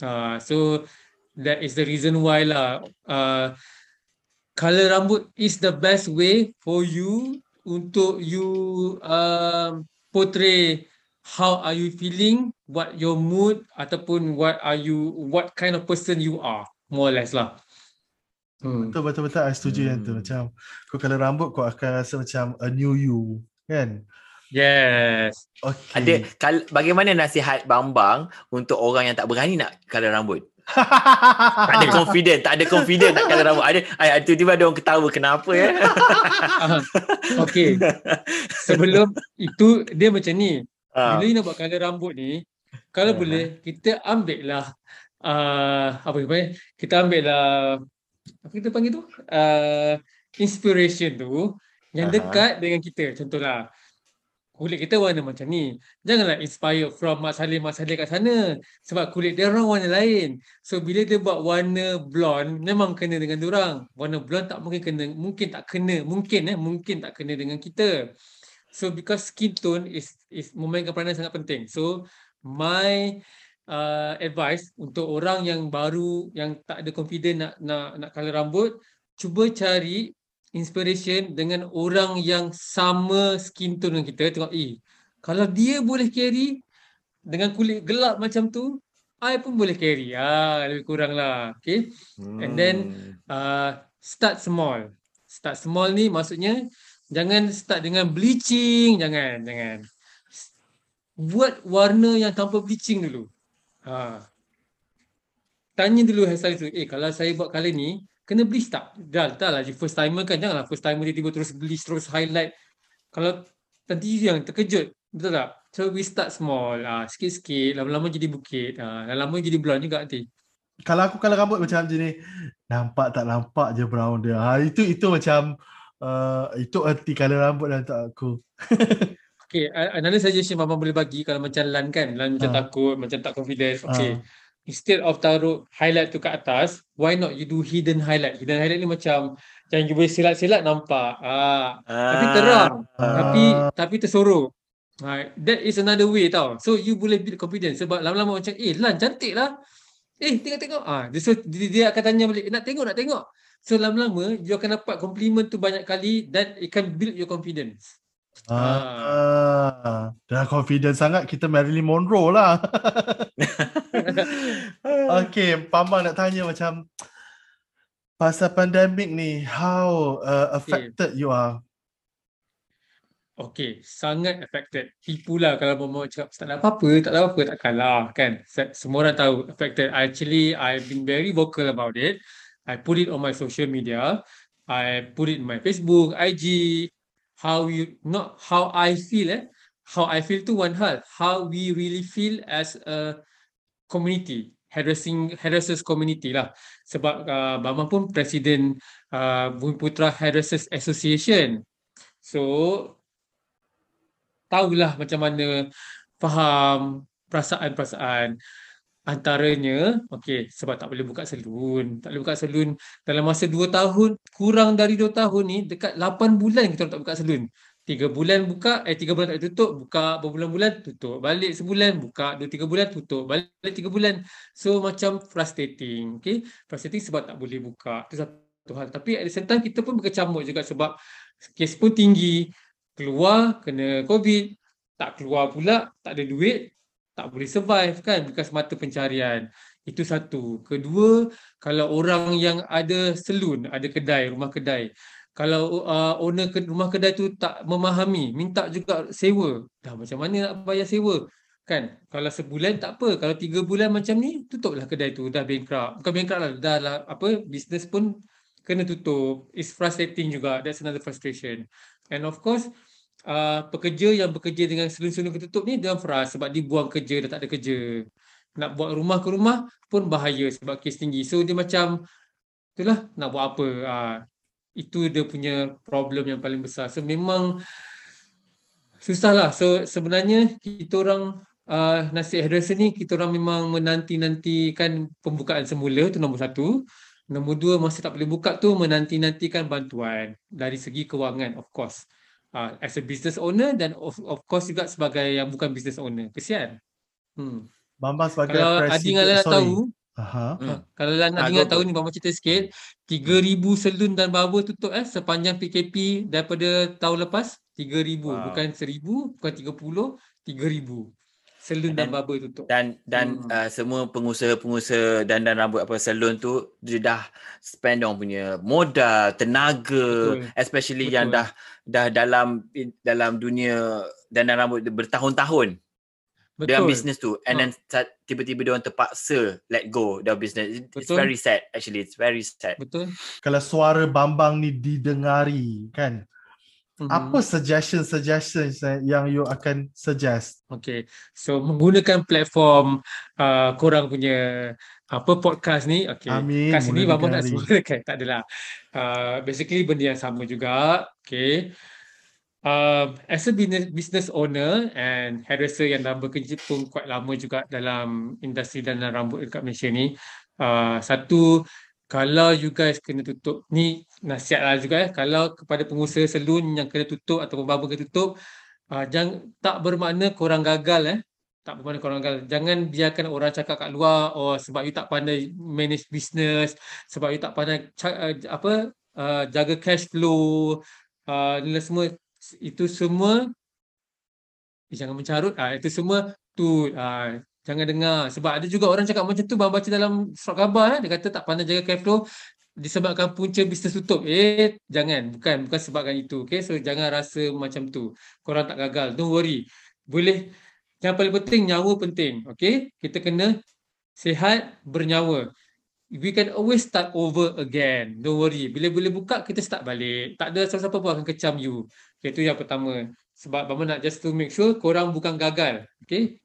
Uh, so, that is the reason why lah. Uh, color rambut is the best way for you untuk you uh, portray how are you feeling, what your mood ataupun what are you, what kind of person you are, more or less lah. Hmm. Betul betul betul I setuju hmm. yang tu macam kau kalau rambut kau akan rasa macam a new you kan Yes. Okay. Ada kal bagaimana nasihat Bambang untuk orang yang tak berani nak color rambut? tak ada confident, tak ada confident nak color rambut. Ada ay, tiba-tiba ada orang ketawa kenapa ya? okay. Sebelum itu dia macam ni. Uh. Bila you nak buat color rambut ni, kalau uh. boleh kita ambil lah uh, apa apa kita ambil lah apa kita panggil tu uh, inspiration tu yang uh-huh. dekat dengan kita contohlah kulit kita warna macam ni. Janganlah inspire from Mak Saleh Saleh kat sana. Sebab kulit dia orang warna lain. So bila dia buat warna blonde memang kena dengan dia orang. Warna blonde tak mungkin kena mungkin tak kena. Mungkin eh mungkin tak kena dengan kita. So because skin tone is is memainkan peranan sangat penting. So my uh, advice untuk orang yang baru yang tak ada confident nak nak nak color rambut cuba cari inspiration dengan orang yang sama skin tone dengan kita. Tengok eh kalau dia boleh carry dengan kulit gelap macam tu I pun boleh carry. Ah lebih kurang lah okay hmm. and then uh, start small. Start small ni maksudnya jangan start dengan bleaching. Jangan jangan. Buat warna yang tanpa bleaching dulu. Ha. Tanya dulu hairstylist tu, eh kalau saya buat kali ni, kena bleach tak? Dah, dah lah, first timer kan, janganlah first timer tiba-tiba terus bleach, terus highlight. Kalau nanti yang terkejut, betul tak? So we start small, ah, sikit-sikit, lama-lama jadi bukit, ah, lama-lama jadi blonde juga nanti. Kalau aku kalau rambut macam ni, nampak tak nampak je brown dia. Ha, itu itu macam, uh, itu erti kalau rambut dan tak aku. Okay, another suggestion Mama boleh bagi kalau macam Lan kan, Lan macam ha. takut, macam tak confident. Okay, ha. Instead of taruh highlight tu kat atas, why not you do hidden highlight? Hidden highlight ni macam yang you boleh silat-silat nampak. Ah, tapi terang, tapi tapi tersorok. Ah, that is another way tau. So you boleh build confidence sebab lama-lama macam eh Lan cantik lah. Eh tengok-tengok. Ah, dia, so, dia, dia akan tanya balik, nak tengok nak tengok. So lama-lama you akan dapat compliment tu banyak kali dan it can build your confidence. Ah, dah confident sangat kita Marilyn Monroe lah. okay, Pamang nak tanya macam pasal pandemik ni, how uh, affected you are? Okay, sangat affected. Tipu lah kalau mau cakap tak ada apa-apa, tak ada apa-apa, tak kalah kan. Semua orang tahu affected. Actually, I've been very vocal about it. I put it on my social media. I put it in my Facebook, IG, how you, not how I feel eh. How I feel tu one hal. How we really feel as a community. Harassing, harassers community lah. Sebab uh, Bama pun presiden uh, Bumi Putra Harassers Association. So, tahulah macam mana faham perasaan-perasaan antaranya okey sebab tak boleh buka salon tak boleh buka salon dalam masa 2 tahun kurang dari 2 tahun ni dekat 8 bulan kita tak buka salon 3 bulan buka eh 3 bulan tak tutup buka berbulan-bulan tutup. Balik sebulan buka. 2 3 bulan tutup. Balik 3 bulan. So macam frustrating okey? Frustrating sebab tak boleh buka. Itu satu hal. Tapi at the same time kita pun berkecamuk juga sebab kes pun tinggi. Keluar kena covid. Tak keluar pula tak ada duit tak boleh survive kan bukan semata pencarian. Itu satu. Kedua kalau orang yang ada selun ada kedai rumah kedai kalau uh, owner ke, rumah kedai tu tak memahami minta juga sewa. Dah macam mana nak bayar sewa? Kan? Kalau sebulan tak apa. Kalau tiga bulan macam ni tutuplah kedai tu. Dah bankrupt. Bukan bankrupt lah. Dah lah apa bisnes pun kena tutup. It's frustrating juga. That's another frustration. And of course uh, pekerja yang bekerja dengan selun-selun ketutup ni dia frust sebab dia buang kerja dah tak ada kerja. Nak buat rumah ke rumah pun bahaya sebab kes tinggi. So dia macam itulah nak buat apa. Uh, itu dia punya problem yang paling besar. So memang susahlah. So sebenarnya kita orang uh, nasi hairdresser ni kita orang memang menanti-nantikan pembukaan semula tu nombor satu. Nombor dua masa tak boleh buka tu menanti-nantikan bantuan dari segi kewangan of course uh, as a business owner dan of, of course juga sebagai yang bukan business owner. Kesian. Hmm. Bambang sebagai kalau Adi dengan nak tahu, Aha. Hmm. Kalau Lan Adi nak tahu ni Bambang cerita sikit, 3000 salon dan barber tutup eh sepanjang PKP daripada tahun lepas 3000 wow. bukan 1000 bukan 30 3000 salon dan, dan barber tutup. Dan dan hmm. uh, semua pengusaha-pengusaha dan dan rambut apa salon tu dia dah spend orang punya modal, tenaga, Betul. especially Betul. yang dah dah dalam dalam dunia dan dan rambut bertahun-tahun. Betul. Dengan bisnes tu and ha. then tiba-tiba dia orang terpaksa let go their business. It's Betul. very sad actually. It's very sad. Betul. Kalau suara Bambang ni didengari kan Mm-hmm. Apa suggestion-suggestions yang you akan suggest? Okay, so menggunakan platform uh, korang punya apa podcast ni, okay. Amin. Kat sini Bapa nak semua kan? Tak adalah. Uh, basically benda yang sama juga. Okay. Uh, as a business, business owner and hairdresser yang dah bekerja pun quite lama juga dalam industri dan rambut dekat Malaysia ni. Uh, satu, kalau you guys kena tutup ni nasihat lah juga eh. Kalau kepada pengusaha salon yang kena tutup atau barber kena tutup uh, jangan tak bermakna korang gagal eh. Tak bermakna korang gagal. Jangan biarkan orang cakap kat luar oh sebab you tak pandai manage business sebab you tak pandai uh, apa uh, jaga cash flow uh, semua. Itu semua eh, jangan mencarut. Ah uh, itu semua tu uh, Jangan dengar. Sebab ada juga orang cakap macam tu, baca dalam surat khabar, eh. dia kata tak pandai jaga cash flow, disebabkan punca bisnes tutup. Eh, jangan. Bukan bukan sebabkan itu. Okay? So, jangan rasa macam tu. Korang tak gagal. Don't worry. Boleh. Yang paling penting, nyawa penting. Okay? Kita kena sihat, bernyawa. We can always start over again. Don't worry. Bila boleh buka, kita start balik. Tak ada siapa-siapa pun akan kecam you. Okay, itu yang pertama. Sebab Bama nak just to make sure korang bukan gagal. Okay?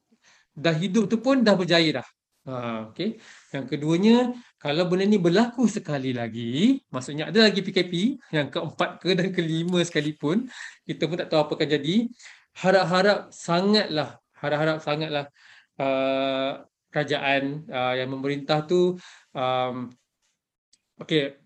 Dah hidup tu pun dah berjaya dah. Ha, okay. Yang keduanya, kalau benda ni berlaku sekali lagi, maksudnya ada lagi PKP, yang keempat ke dan kelima sekalipun, kita pun tak tahu apa akan jadi. Harap-harap sangatlah, harap-harap sangatlah uh, kerajaan uh, yang memerintah tu um, okay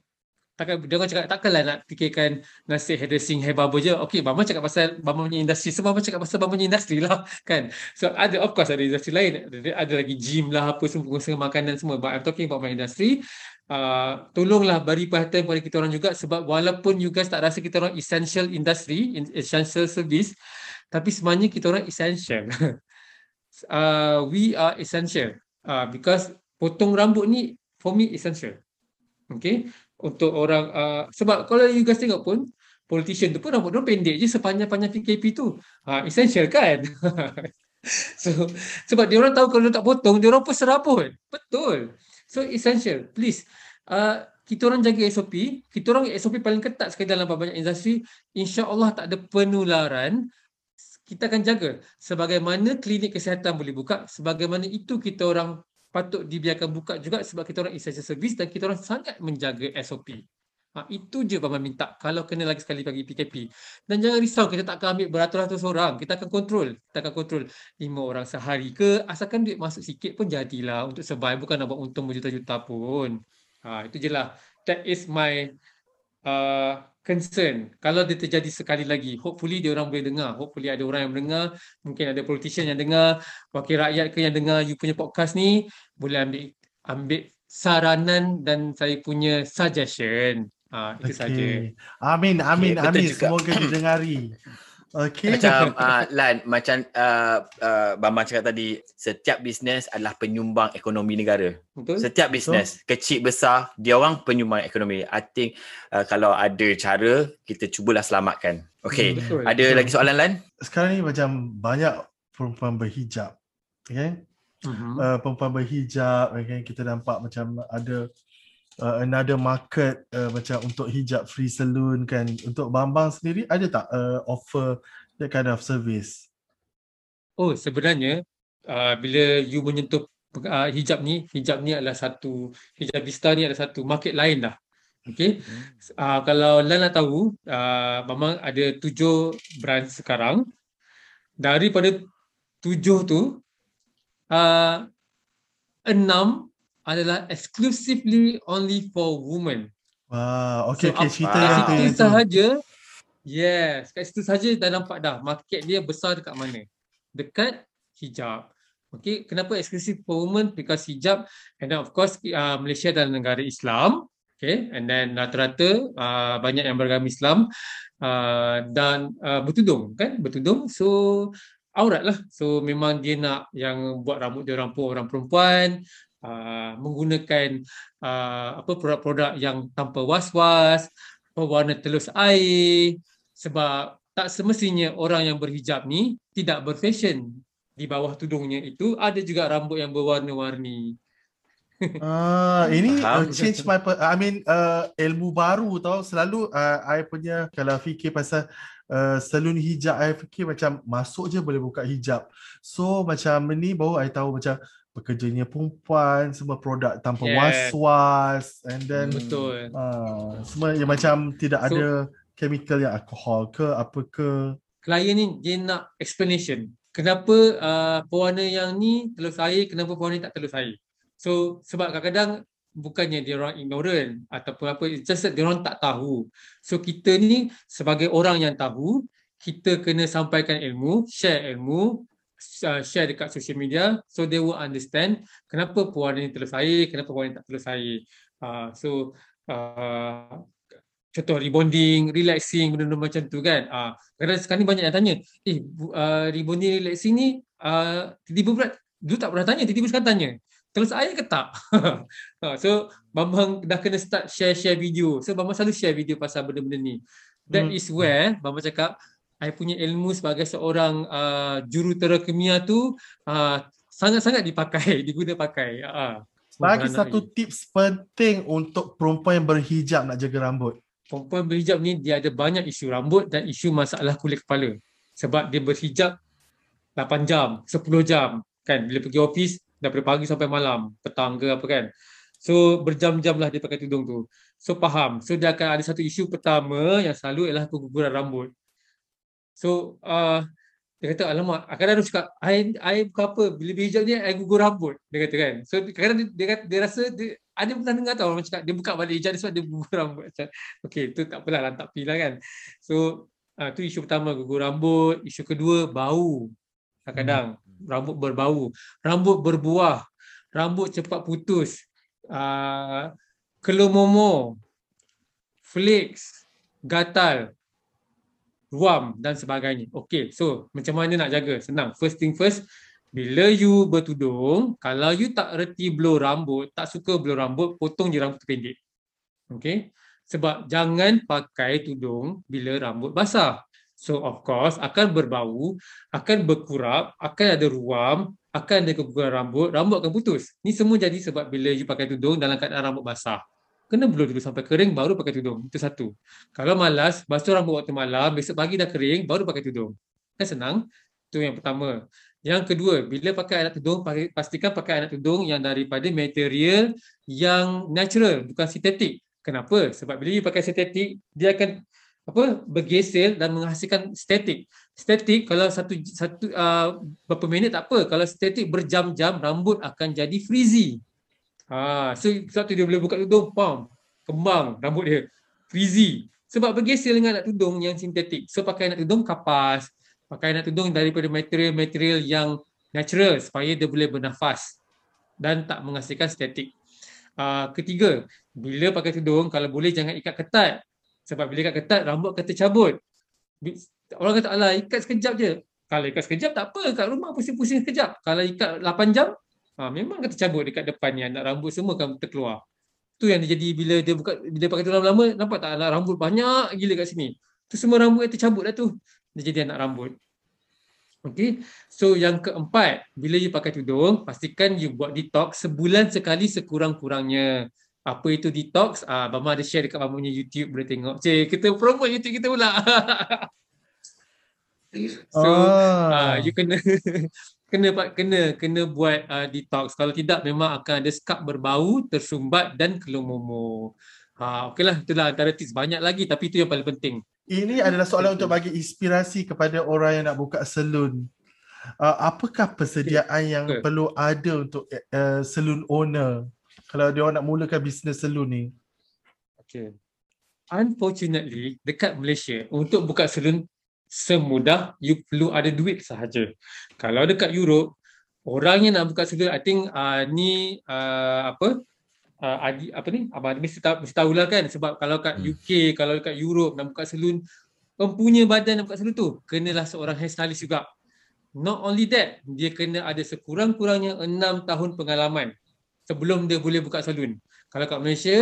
takkan dia orang cakap takkanlah nak fikirkan nasi hairdressing hair barber je. Okey Bama cakap pasal Bama punya industri. So Bama cakap pasal Bama punya industri lah kan? So ada of course ada industri lain. Ada, ada lagi gym lah apa semua pengusaha makanan semua. But I'm talking about my industry. Uh, tolonglah beri perhatian kepada kita orang juga sebab walaupun you guys tak rasa kita orang essential industry essential service tapi sebenarnya kita orang essential. Uh, we are essential. Uh, because potong rambut ni for me essential. Okay untuk orang uh, sebab kalau you guys tengok pun politician tu pun rambut dia pendek je sepanjang-panjang PKP tu. Ha, essential kan? so sebab dia orang tahu kalau tak potong dia orang pun serabut. Betul. So essential. Please uh, kita orang jaga SOP, kita orang SOP paling ketat sekali dalam banyak industri, insya-Allah tak ada penularan. Kita akan jaga sebagaimana klinik kesihatan boleh buka, sebagaimana itu kita orang patut dibiarkan buka juga sebab kita orang essential service dan kita orang sangat menjaga SOP. Ha, itu je Bama minta kalau kena lagi sekali bagi PKP. Dan jangan risau kita tak akan ambil beratus-ratus orang. Kita akan kontrol. Kita akan kontrol lima orang sehari ke asalkan duit masuk sikit pun jadilah untuk survive. Bukan nak buat untung berjuta-juta pun. Ha, itu je lah. That is my uh, concern. Kalau dia terjadi sekali lagi hopefully dia orang boleh dengar. Hopefully ada orang yang mendengar mungkin ada politician yang dengar wakil rakyat ke yang dengar you punya podcast ni boleh ambil ambil saranan dan saya punya suggestion. Ha, itu okay. saja. Amin amin okay, amin. semoga didengari Okay. Macam uh, Lan, macam uh, uh, Bambang cakap tadi, setiap bisnes adalah penyumbang ekonomi negara. Betul. Setiap bisnes, kecil besar, dia orang penyumbang ekonomi. I think uh, kalau ada cara, kita cubalah selamatkan. Okay, hmm, ada betul. lagi soalan Lan? Sekarang ni macam banyak perempuan berhijab. Okay? Uh-huh. Uh, perempuan berhijab, okay? kita nampak macam ada uh, another market uh, macam untuk hijab free salon kan untuk Bambang sendiri ada tak uh, offer that kind of service oh sebenarnya uh, bila you menyentuh uh, hijab ni hijab ni adalah satu hijab vista ni adalah satu market lain dah Okay, hmm. uh, kalau Lan nak tahu, uh, memang ada tujuh brand sekarang. Daripada tujuh tu, uh, enam adalah exclusively only for women. Wah, okay, so, okay, cerita yang tu. Itu sahaja, yes, kat situ sahaja dah nampak dah market dia besar dekat mana. Dekat hijab. Okay, kenapa exclusive for women? Because hijab, and then of course uh, Malaysia adalah negara Islam. Okay, and then rata-rata uh, banyak yang beragama Islam uh, dan uh, bertudung, kan? Bertudung. So, aurat lah. So memang dia nak yang buat rambut dia orang pun orang perempuan, uh, menggunakan uh, apa produk-produk yang tanpa was-was, pewarna telus air sebab tak semestinya orang yang berhijab ni tidak berfashion di bawah tudungnya itu ada juga rambut yang berwarna-warni. Ah, uh, ini uh, change my I mean uh, ilmu baru tau selalu uh, I punya kalau fikir pasal uh, salon hijab I fikir macam masuk je boleh buka hijab. So macam ni baru I tahu macam pekerjanya perempuan semua produk tanpa yes. was-was and then betul. uh, semua yang macam tidak so, ada chemical yang alkohol ke apa ke. Klien ni dia nak explanation. Kenapa uh, pewarna yang ni telus air kenapa pewarna ni tak telus air? So sebab kadang-kadang bukannya dia orang ignorant ataupun apa just that dia orang tak tahu. So kita ni sebagai orang yang tahu kita kena sampaikan ilmu share ilmu uh, share dekat social media so they will understand kenapa pewarna ni telus air, kenapa pewarna ni tak telus air. Uh, so uh, contoh rebonding, relaxing, benda-benda macam tu kan. Uh, kadang sekarang ni banyak yang tanya, eh uh, rebonding, relaxing ni uh, tiba-tiba pula, dulu tak pernah tanya, tiba-tiba sekarang tanya. Telus air ke tak? so Bambang dah kena start share-share video. So Bambang selalu share video pasal benda-benda ni. That hmm. is where Bambang cakap, I punya ilmu sebagai seorang uh, jurutera kimia tu uh, sangat-sangat dipakai, diguna pakai. Uh, Bagi satu ini. tips penting untuk perempuan yang berhijab nak jaga rambut. Perempuan berhijab ni dia ada banyak isu rambut dan isu masalah kulit kepala. Sebab dia berhijab 8 jam, 10 jam. Kan bila pergi office daripada pagi sampai malam, petang ke apa kan. So berjam-jam lah dia pakai tudung tu. So faham. So dia akan ada satu isu pertama yang selalu ialah keguguran rambut. So uh, dia kata alamak kadang-kadang dia cakap I, I bukan apa? Bila dia hijab ni I gugur rambut. Dia kata kan. So kadang-kadang dia, dia, dia rasa dia, ada pernah dengar tau orang cakap dia buka balik hijab sebab dia gugur rambut macam okay tu tak apalah lantak pilih kan. So uh, tu isu pertama gugur rambut. Isu kedua bau. Kadang-kadang hmm. rambut berbau. Rambut berbuah. Rambut cepat putus. Uh, kelomomo flakes. Gatal ruam dan sebagainya. Okey, so macam mana nak jaga? Senang. First thing first, bila you bertudung, kalau you tak reti blow rambut, tak suka blow rambut, potong je rambut pendek. Okey? Sebab jangan pakai tudung bila rambut basah. So of course akan berbau, akan berkurap, akan ada ruam, akan ada keguguran rambut, rambut akan putus. Ni semua jadi sebab bila you pakai tudung dalam keadaan rambut basah kena blow dulu sampai kering baru pakai tudung. Itu satu. Kalau malas, basuh rambut waktu malam, besok pagi dah kering baru pakai tudung. Kan senang? Itu yang pertama. Yang kedua, bila pakai anak tudung, pastikan pakai anak tudung yang daripada material yang natural, bukan sintetik. Kenapa? Sebab bila you pakai sintetik, dia akan apa bergesel dan menghasilkan statik. Statik kalau satu satu uh, berapa minit tak apa. Kalau statik berjam-jam, rambut akan jadi frizzy. Ha, so sebab tu dia boleh buka tudung, pam, kembang rambut dia. Frizzy. Sebab bergesel dengan anak tudung yang sintetik. So pakai anak tudung kapas. Pakai anak tudung daripada material-material yang natural supaya dia boleh bernafas dan tak menghasilkan statik. Uh, ketiga, bila pakai tudung, kalau boleh jangan ikat ketat. Sebab bila ikat ketat, rambut akan tercabut. Orang kata, alah ikat sekejap je. Kalau ikat sekejap tak apa, kat rumah pusing-pusing sekejap. Kalau ikat 8 jam, Ha, memang kata cabut dekat depan ni anak rambut semua akan terkeluar. Tu yang jadi bila dia buka bila pakai tudung lama nampak tak anak rambut banyak gila kat sini. Tu semua rambut yang tercabut dah tu. Dia jadi anak rambut. Okay. So yang keempat, bila you pakai tudung, pastikan you buat detox sebulan sekali sekurang-kurangnya. Apa itu detox? Ah, Bama ada share dekat Bama punya YouTube boleh tengok. Cik, kita promote YouTube kita pula. so, ah. uh, you kena kena kena kena buat uh, detox. Kalau tidak memang akan ada skap berbau tersumbat dan kelumomo ha okeylah itulah antara tips. Banyak lagi tapi itu yang paling penting. Ini adalah soalan untuk bagi inspirasi kepada orang yang nak buka salon uh, apakah persediaan yang okay. perlu ada untuk uh, salon owner? Kalau dia nak mulakan bisnes salon ni. Okey. Unfortunately dekat Malaysia untuk buka salon semudah you perlu ada duit sahaja. Kalau dekat Europe, orang yang nak buka salon, I think uh, ni uh, apa? Uh, adi, apa ni? Abang mesti tahu mesti tahulah kan sebab kalau kat hmm. UK, kalau dekat Europe nak buka salon, mempunyai badan nak buka salon tu, kenalah seorang hairstylist juga. Not only that, dia kena ada sekurang-kurangnya enam tahun pengalaman sebelum dia boleh buka salon. Kalau kat Malaysia,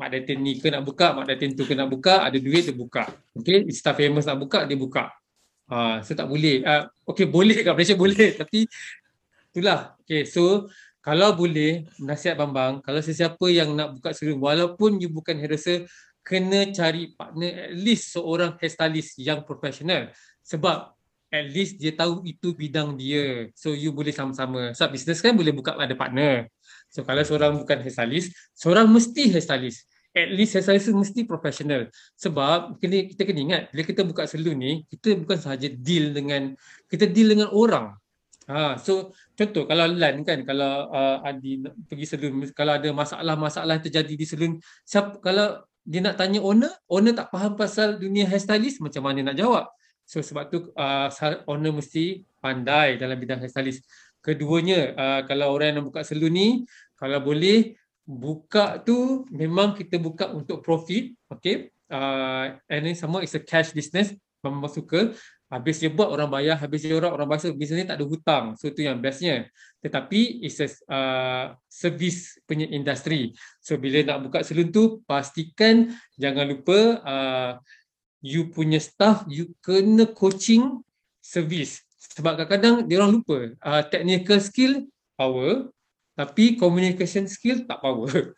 Mak Datin ni ke nak buka, Mak Datin tu ke nak buka, ada duit dia buka. Okay, staff famous nak buka, dia buka. Uh, so tak boleh. Uh, okay, boleh kat Malaysia boleh. Tapi itulah. Okay, so kalau boleh, nasihat Bambang, kalau sesiapa yang nak buka salon, walaupun you bukan hairdresser, kena cari partner at least seorang hairstylist yang profesional. Sebab at least dia tahu itu bidang dia. So you boleh sama-sama. Sebab business kan boleh buka ada partner. So kalau seorang bukan hairstylist, seorang mesti hairstylist. At least hairstylist mesti profesional. Sebab kena, kita kena ingat, bila kita buka salon ni, kita bukan sahaja deal dengan, kita deal dengan orang. Ha, so contoh kalau Lan kan, kalau uh, Adi pergi salon, kalau ada masalah-masalah terjadi di salon, siapa, kalau dia nak tanya owner, owner tak faham pasal dunia hairstylist, macam mana nak jawab? So sebab tu uh, owner mesti pandai dalam bidang hairstylist. Keduanya, uh, kalau orang yang buka salon ni, kalau boleh buka tu memang kita buka untuk profit, okay? Uh, and then sama is a cash business, memang suka. Habis dia buat orang bayar, habis dia orang orang bayar, bisnes ni tak ada hutang. So itu yang bestnya. Tetapi it's a uh, service punya industri. So bila nak buka salon tu, pastikan jangan lupa uh, you punya staff, you kena coaching service sebab kadang-kadang dia orang lupa uh, technical skill power tapi communication skill tak power.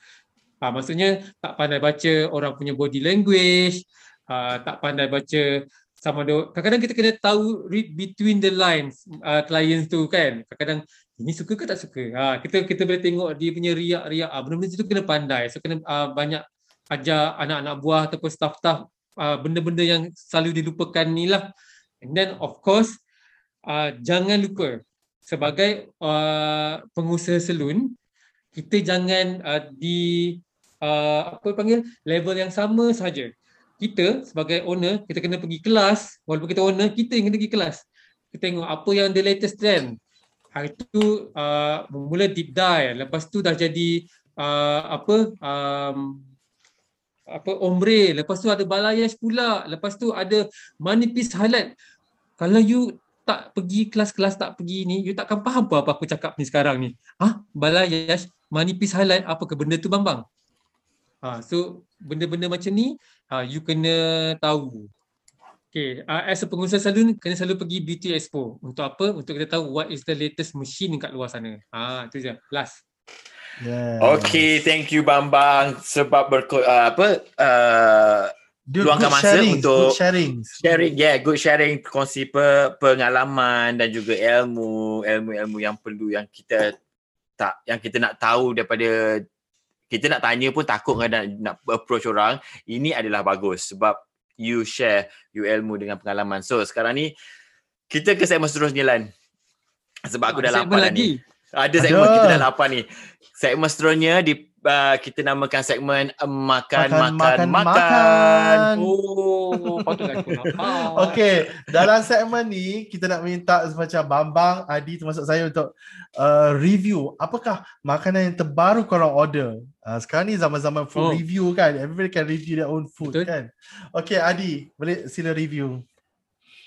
Uh, maksudnya tak pandai baca orang punya body language, uh, tak pandai baca sama ada kadang-kadang kita kena tahu read between the lines uh, clients tu kan. Kadang-kadang ini suka ke tak suka. Uh, kita kita boleh tengok dia punya riak-riak. Uh, benda-benda itu kena pandai. So kena uh, banyak ajar anak-anak buah ataupun staff-staff uh, benda-benda yang selalu dilupakan ni lah. And then of course uh, jangan lupa sebagai uh, pengusaha salon kita jangan uh, di uh, apa panggil level yang sama saja. Kita sebagai owner kita kena pergi kelas walaupun kita owner kita yang kena pergi kelas. Kita tengok apa yang the latest trend. Hari tu uh, mula deep dive lepas tu dah jadi uh, apa um, apa ombre lepas tu ada balayage pula lepas tu ada manipis highlight kalau you tak pergi kelas-kelas tak pergi ni you takkan faham apa apa aku cakap ni sekarang ni ah balayage manipis highlight apa ke benda tu bang bang ha, so benda-benda macam ni ha, you kena tahu Okay, uh, as a pengusaha salon kena selalu pergi beauty expo. Untuk apa? Untuk kita tahu what is the latest machine kat luar sana. Ah, ha, tu je. Last. Yes. Okay, thank you Bambang sebab berko uh, apa uh, Dude, luangkan good masa sharing, untuk good sharing. sharing, yeah, good sharing kongsi pe, pengalaman dan juga ilmu, ilmu-ilmu yang perlu yang kita tak yang kita nak tahu daripada kita nak tanya pun takut kadang nak approach orang. Ini adalah bagus sebab you share you ilmu dengan pengalaman. So sekarang ni kita ke segmen seterusnya Lan. Sebab aku dah Segmen lapar dah lagi. ni. Ada segmen Ada. kita dah lapar ni. Segmen seterusnya di uh, kita namakan segmen uh, makan makan makan. makan. Oh, patutlah aku lapar. Okay, dalam segmen ni kita nak minta macam Bambang, Adi termasuk saya untuk uh, review apakah makanan yang terbaru korang order. Uh, sekarang ni zaman-zaman food Oh. review kan. Everybody can review their own food Betul. kan. Okay, Adi, boleh sila review.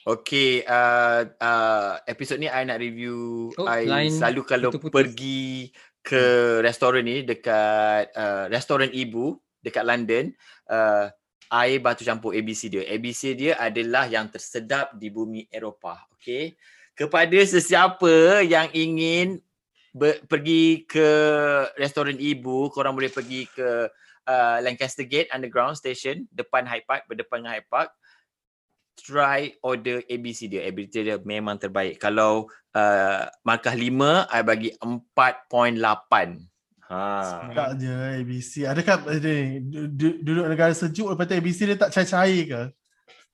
Okay, uh, uh, episod ni I nak review. Oh, I selalu kalau putus-putus. pergi ke restoran ni dekat uh, restoran ibu dekat London, uh, air batu campur ABC dia. ABC dia adalah yang tersedap di bumi Eropah. Okay. Kepada sesiapa yang ingin ber, pergi ke restoran ibu, korang boleh pergi ke uh, Lancaster Gate Underground Station depan Hyde Park, berdepan dengan Hyde Park try order ABC dia. ABC dia memang terbaik. Kalau uh, markah 5, I bagi 4.8. Ha. Tak je ABC. Adakah eh, du- du- duduk negara sejuk lepas tu ABC dia tak cair-cair ke?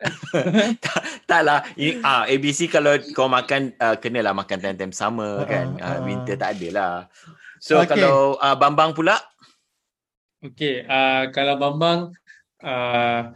tak lah. Ini, ah, ABC kalau kau makan, uh, kenalah makan time-time sama Uh-uh, kan. Uh, uh-uh. winter tak ada lah. So Okay. kalau uh, Bambang pula, Okay, uh, kalau Bambang uh,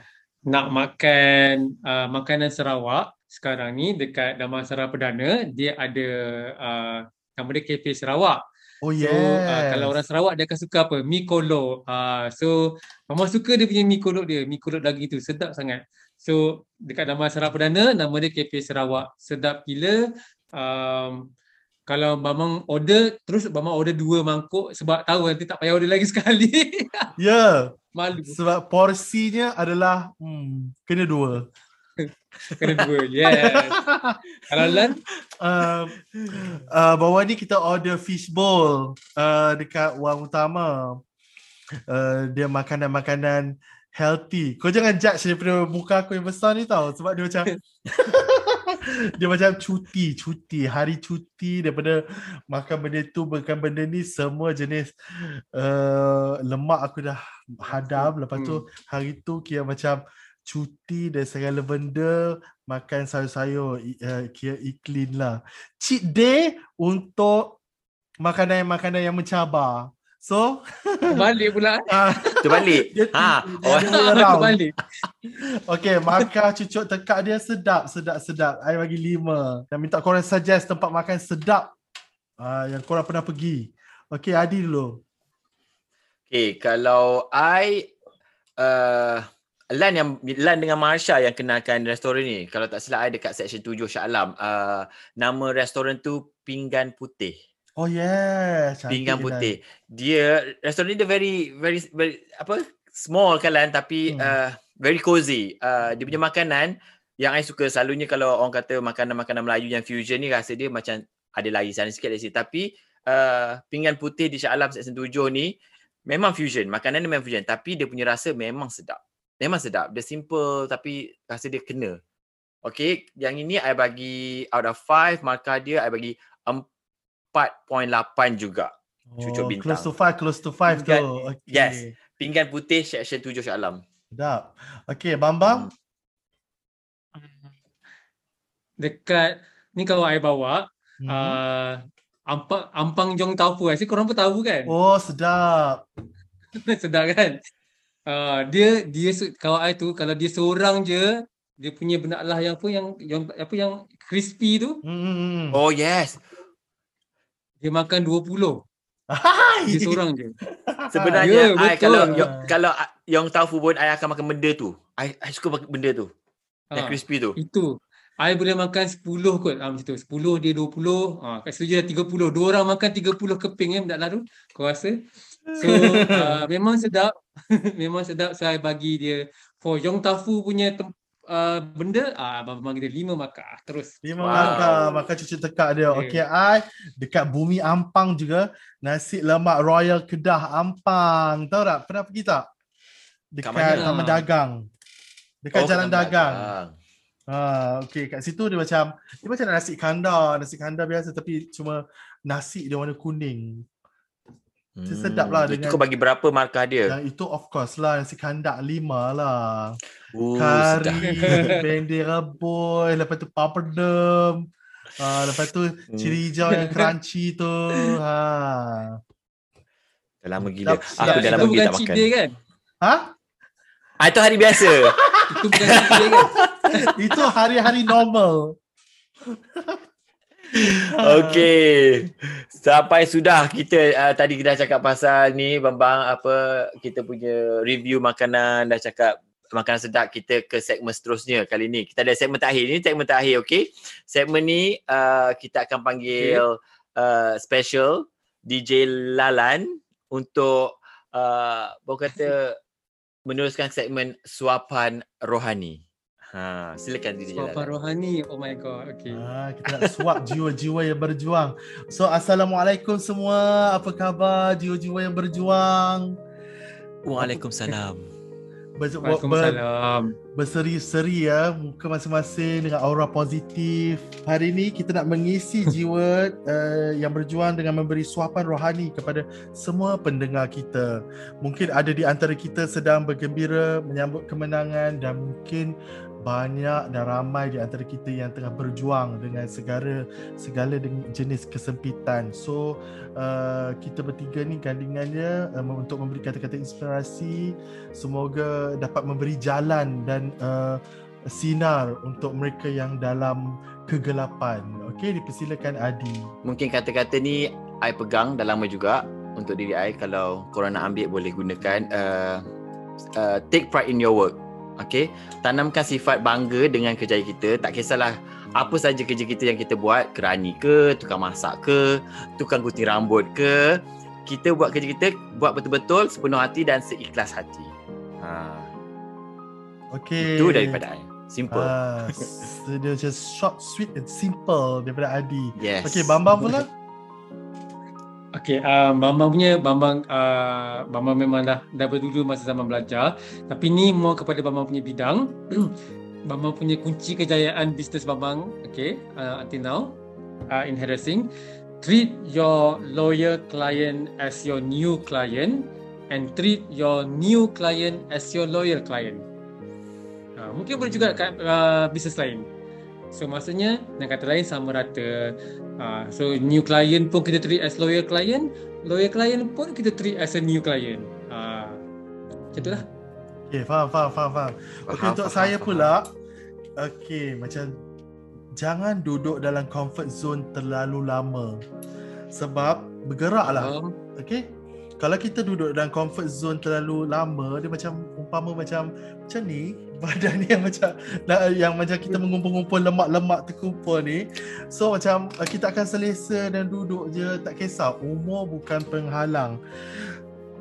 nak makan uh, makanan Sarawak sekarang ni dekat Damansara Perdana, dia ada uh, nama dia Cafe Sarawak. Oh So yes. uh, kalau orang Sarawak dia akan suka apa? Mi kolok. Uh, so Mama suka dia punya mi kolok dia, mi kolok daging tu sedap sangat. So dekat Damansara Perdana nama dia Cafe Sarawak. Sedap gila. Um, kalau Bambang order terus Bambang order dua mangkuk sebab tahu nanti tak payah order lagi sekali. Ya, yeah, Malu. sebab porsinya adalah hmm, kena dua. Kena dua. Yes. Kalau Lan, Uh, uh, bawah ni kita order fish bowl uh, dekat Wang Utama. Uh, dia makanan-makanan healthy. Kau jangan judge daripada muka aku yang besar ni tau. Sebab dia macam dia macam cuti, cuti, hari cuti daripada makan benda tu, makan benda ni semua jenis uh, lemak aku dah hadam. Lepas tu hari tu kira macam cuti dari segala benda makan sayur-sayur uh, kira iklim lah. Cheat day untuk makanan-makanan yang mencabar. So, balik pula. uh, terbalik. ha. dia Oh, ada way around. balik. Okay, makan cucuk tekak dia sedap, sedap, sedap. I bagi lima. Dan minta korang suggest tempat makan sedap uh, yang korang pernah pergi. Okay, Adi dulu. Okay, kalau I uh, Lan yang Lan dengan Marsha yang kenalkan restoran ni. Kalau tak silap I dekat section 7 Shah Alam. Uh, nama restoran tu Pinggan Putih. Oh yeah, Pinggan Putih. Dia restoran ni dia very very very apa? Small kan tapi Hmm. uh, very cozy. Uh, dia punya makanan yang I suka selalunya kalau orang kata makanan-makanan Melayu yang fusion ni rasa dia macam ada lari sana sikit dari sini tapi uh, pinggan putih di Shah Alam section 7 ni memang fusion. Makanan dia memang fusion tapi dia punya rasa memang sedap. Memang sedap. Dia simple tapi rasa dia kena. Okay, yang ini I bagi out of 5 markah dia I bagi 4.8 juga. Cucuk Oh, bintang. Close to five, close to five tu. Pinggan- Okay. yes. Pinggan putih section 7 Shah Alam. Sedap. Okay, Bambang. Dekat ni kalau I bawa Hmm. uh, ampang ampang jong taufu. I korang pun tahu kan? Oh, sedap. Sedap kan? Uh, dia dia kalau I tu kalau dia seorang je dia punya benak lah yang apa yang yang apa yang crispy tu Hmm. Oh yes. Dia makan 20. Hai. Dia seorang je. Sebenarnya Ya, I betul. kalau yo, kalau I- yang taufu pun I akan makan benda tu. I, I suka makan benda tu. Yang Ha, crispy tu. itu. I boleh makan 10 kot ah, macam tu. 10 dia 20. Ah, kat situ je dah 30. Dua orang makan 30 keping eh benak laru. Kau rasa? So uh, memang sedap. memang sedap saya bagi dia for Yong Tafu punya tem- uh, benda ah abang bagi dia 5 makan Ah, terus. Dia Wow. makan, makan cucu tekak dia. Okey, I dekat Bumi Ampang juga nasi lemak Royal Kedah Ampang. Tahu tak? Pernah pergi tak? Dekat? Taman Dagang. Dekat Oh, Jalan Dagang. Ha, okey kat situ dia macam dia macam nasi kandar, nasi kandar biasa tapi cuma nasi dia warna kuning. Hmm. sedap lah Itu kau bagi berapa markah dia? Yang itu of course lah nasi kandak lima lah. Oh, sedap. Kari, pendek rebus, lepas tu papadum. Ha, lepas tu Hmm. cili hijau yang crunchy tu. Ha. Dah lama gila. Sedap, Aku dah lama itu gila tak makan. day kan? Ha? Ah, itu hari biasa. Itu bukan cheat day kan? Itu hari-hari normal. Okey. Sampai sudah kita uh, tadi kita dah cakap pasal ni Bambang apa kita punya review makanan dah cakap makanan sedap kita ke segmen seterusnya kali ni. Kita ada segmen terakhir ni segmen terakhir okey. Segmen ni uh, kita akan panggil uh, special DJ Lalan untuk uh, baru kata meneruskan segmen suapan rohani. Ha, silakan DJ Bapa Lalan. rohani. Oh my god. Okay. Ha, kita nak suap jiwa-jiwa yang berjuang. So Assalamualaikum semua. Apa khabar jiwa-jiwa yang berjuang? Waalaikumsalam. Ber, ber, Waalaikumsalam. berseri-seri ya muka masing-masing dengan aura positif. Hari ini kita nak mengisi jiwa uh, yang berjuang dengan memberi suapan rohani kepada semua pendengar kita. Mungkin ada di antara kita sedang bergembira menyambut kemenangan dan mungkin banyak dan ramai di antara kita yang tengah berjuang dengan segala segala jenis kesempitan. So uh, kita bertiga ni gandingannya uh, untuk memberi kata-kata inspirasi semoga dapat memberi jalan dan uh, sinar untuk mereka yang dalam kegelapan. Okey, dipersilakan Adi. Mungkin kata-kata ni I pegang dah lama juga untuk diri I kalau korang nak ambil boleh gunakan uh, uh, take pride in your work. Okay, tanamkan sifat bangga dengan kerjaya kita. Tak kisahlah apa saja kerja kita yang kita buat, kerani ke, tukang masak ke, tukang gunting rambut ke, kita buat kerja kita buat betul-betul sepenuh hati dan seikhlas hati. Ha, Okey. itu daripada I. Simple. Ah, so dia just short, sweet and simple daripada Adi. yes. Okey, Bambang pula. Okay, uh, Bambang punya Bambang uh, Bambang memang dah dah berdulu masa zaman belajar. Tapi ni more kepada Bambang punya bidang. Bambang punya kunci kejayaan bisnes Bambang, okay, uh, until now uh, in. Treat your loyal client as your new client and treat your new client as your loyal client. Uh, mungkin boleh juga kat uh, bisnes lain. So maksudnya dengan kata lain sama rata. Uh, so new client pun kita treat as loyal client, loyal client pun kita treat as a new client. Uh, macam tu lah. Okey, faham, faham, faham, faham. Okey, Faham, untuk faham, saya faham. pula, okey, macam jangan duduk dalam comfort zone terlalu lama. Sebab bergeraklah. Um, Okay Kalau kita duduk dalam comfort zone terlalu lama Dia macam Umpama macam Macam ni Badan ni yang macam Yang macam kita mengumpul-ngumpul lemak-lemak terkumpul ni. So macam uh, Kita akan selesa dan duduk je Tak kisah. Umur bukan penghalang.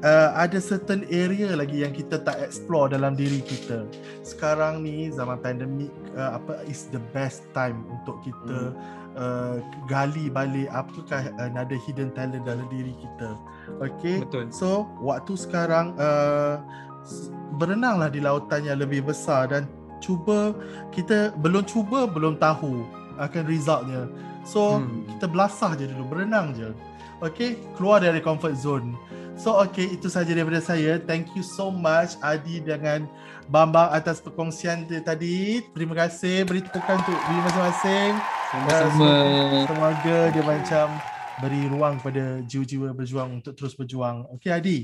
Uh, Ada certain area lagi yang kita tak explore dalam diri kita. Sekarang ni zaman pandemik uh, Apa is the best time untuk kita uh, gali balik apakah uh, nada hidden talent dalam diri kita. Okay. betul. So waktu sekarang uh, berenanglah di lautan yang lebih besar dan cuba kita belum cuba belum tahu akan resultnya. So Hmm. kita belasah je dulu, berenang je. Okay, keluar dari comfort zone. So okay, itu saja daripada saya. Thank you so much Adi dengan Bambang atas perkongsian dia tadi. Terima kasih. Beri tepukan untuk diri masing-masing. Sama-sama. Uh, semoga dia macam beri ruang kepada jiwa-jiwa berjuang untuk terus berjuang. Okay Adi.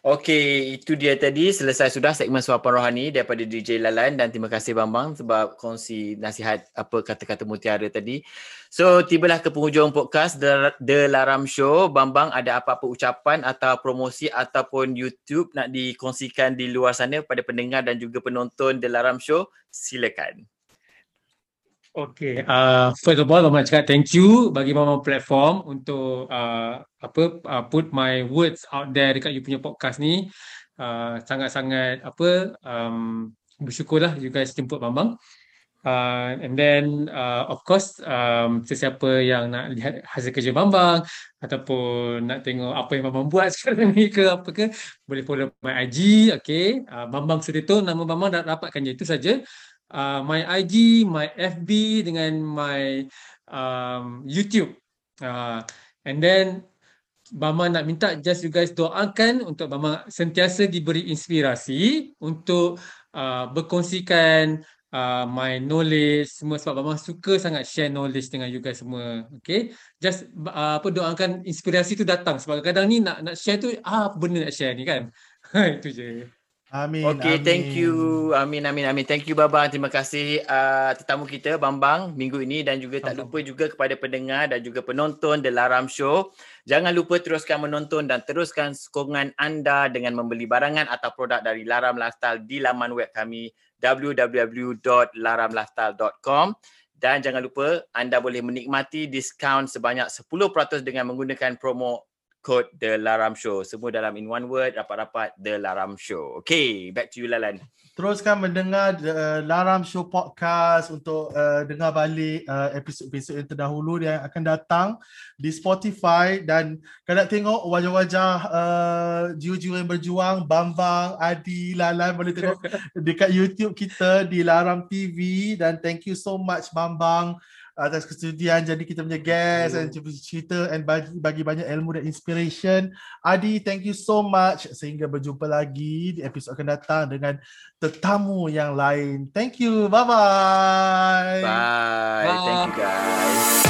Okey, itu dia tadi selesai sudah segmen suapan rohani daripada DJ Lalan dan terima kasih Bambang sebab kongsi nasihat apa kata-kata mutiara tadi. So, tibalah ke penghujung podcast The, The Laram Show. Bambang ada apa-apa ucapan atau promosi ataupun YouTube nak dikongsikan di luar sana pada pendengar dan juga penonton The Laram Show? Silakan. Okay, uh, first of all, Mama cakap thank you bagi Mama platform untuk uh, apa uh, put my words out there dekat you punya podcast ni. Uh, sangat-sangat apa um, bersyukurlah you guys jemput Bambang. Uh, and then uh, of course um, sesiapa yang nak lihat hasil kerja Bambang ataupun nak tengok apa yang Bambang buat sekarang ni ke apa ke boleh follow my IG okay uh, Bambang Sudito nama Bambang dah dapatkan je itu saja uh, my IG, my FB dengan my um, YouTube. Uh, and then Bama nak minta just you guys doakan untuk Bama sentiasa diberi inspirasi untuk uh, berkongsikan uh, my knowledge semua sebab Bama suka sangat share knowledge dengan you guys semua. Okay. Just uh, apa doakan inspirasi tu datang sebab kadang ni nak nak share tu ah apa benda nak share ni kan. Itu je. Amin. Okay, amin. thank you. Amin, amin, amin. Thank you Babang. Terima kasih uh, tetamu kita Bambang minggu ini dan juga tak lupa juga kepada pendengar dan juga penonton The Laram Show. Jangan lupa teruskan menonton dan teruskan sokongan anda dengan membeli barangan atau produk dari Laram Lifestyle di laman web kami www.laramlifestyle.com dan jangan lupa anda boleh menikmati diskaun sebanyak 10% dengan menggunakan promo kod The Laram Show. Semua dalam in one word, rapat-rapat The Laram Show. Okay, back to you Lalan. Teruskan mendengar uh, Laram Show Podcast untuk uh, dengar balik uh, episod-episod yang terdahulu yang akan datang di Spotify dan kalau nak tengok wajah-wajah uh, jiwa-jiwa yang berjuang, Bambang, Adi, Lalan boleh tengok dekat YouTube kita di Laram TV dan thank you so much Bambang atas kesudian jadi kita punya guest dan cerita and bagi, bagi banyak ilmu dan inspiration. Adi, thank you so much sehingga berjumpa lagi di episod akan datang dengan tetamu yang lain. Thank you. Bye-bye. Bye. Bye. Thank you guys.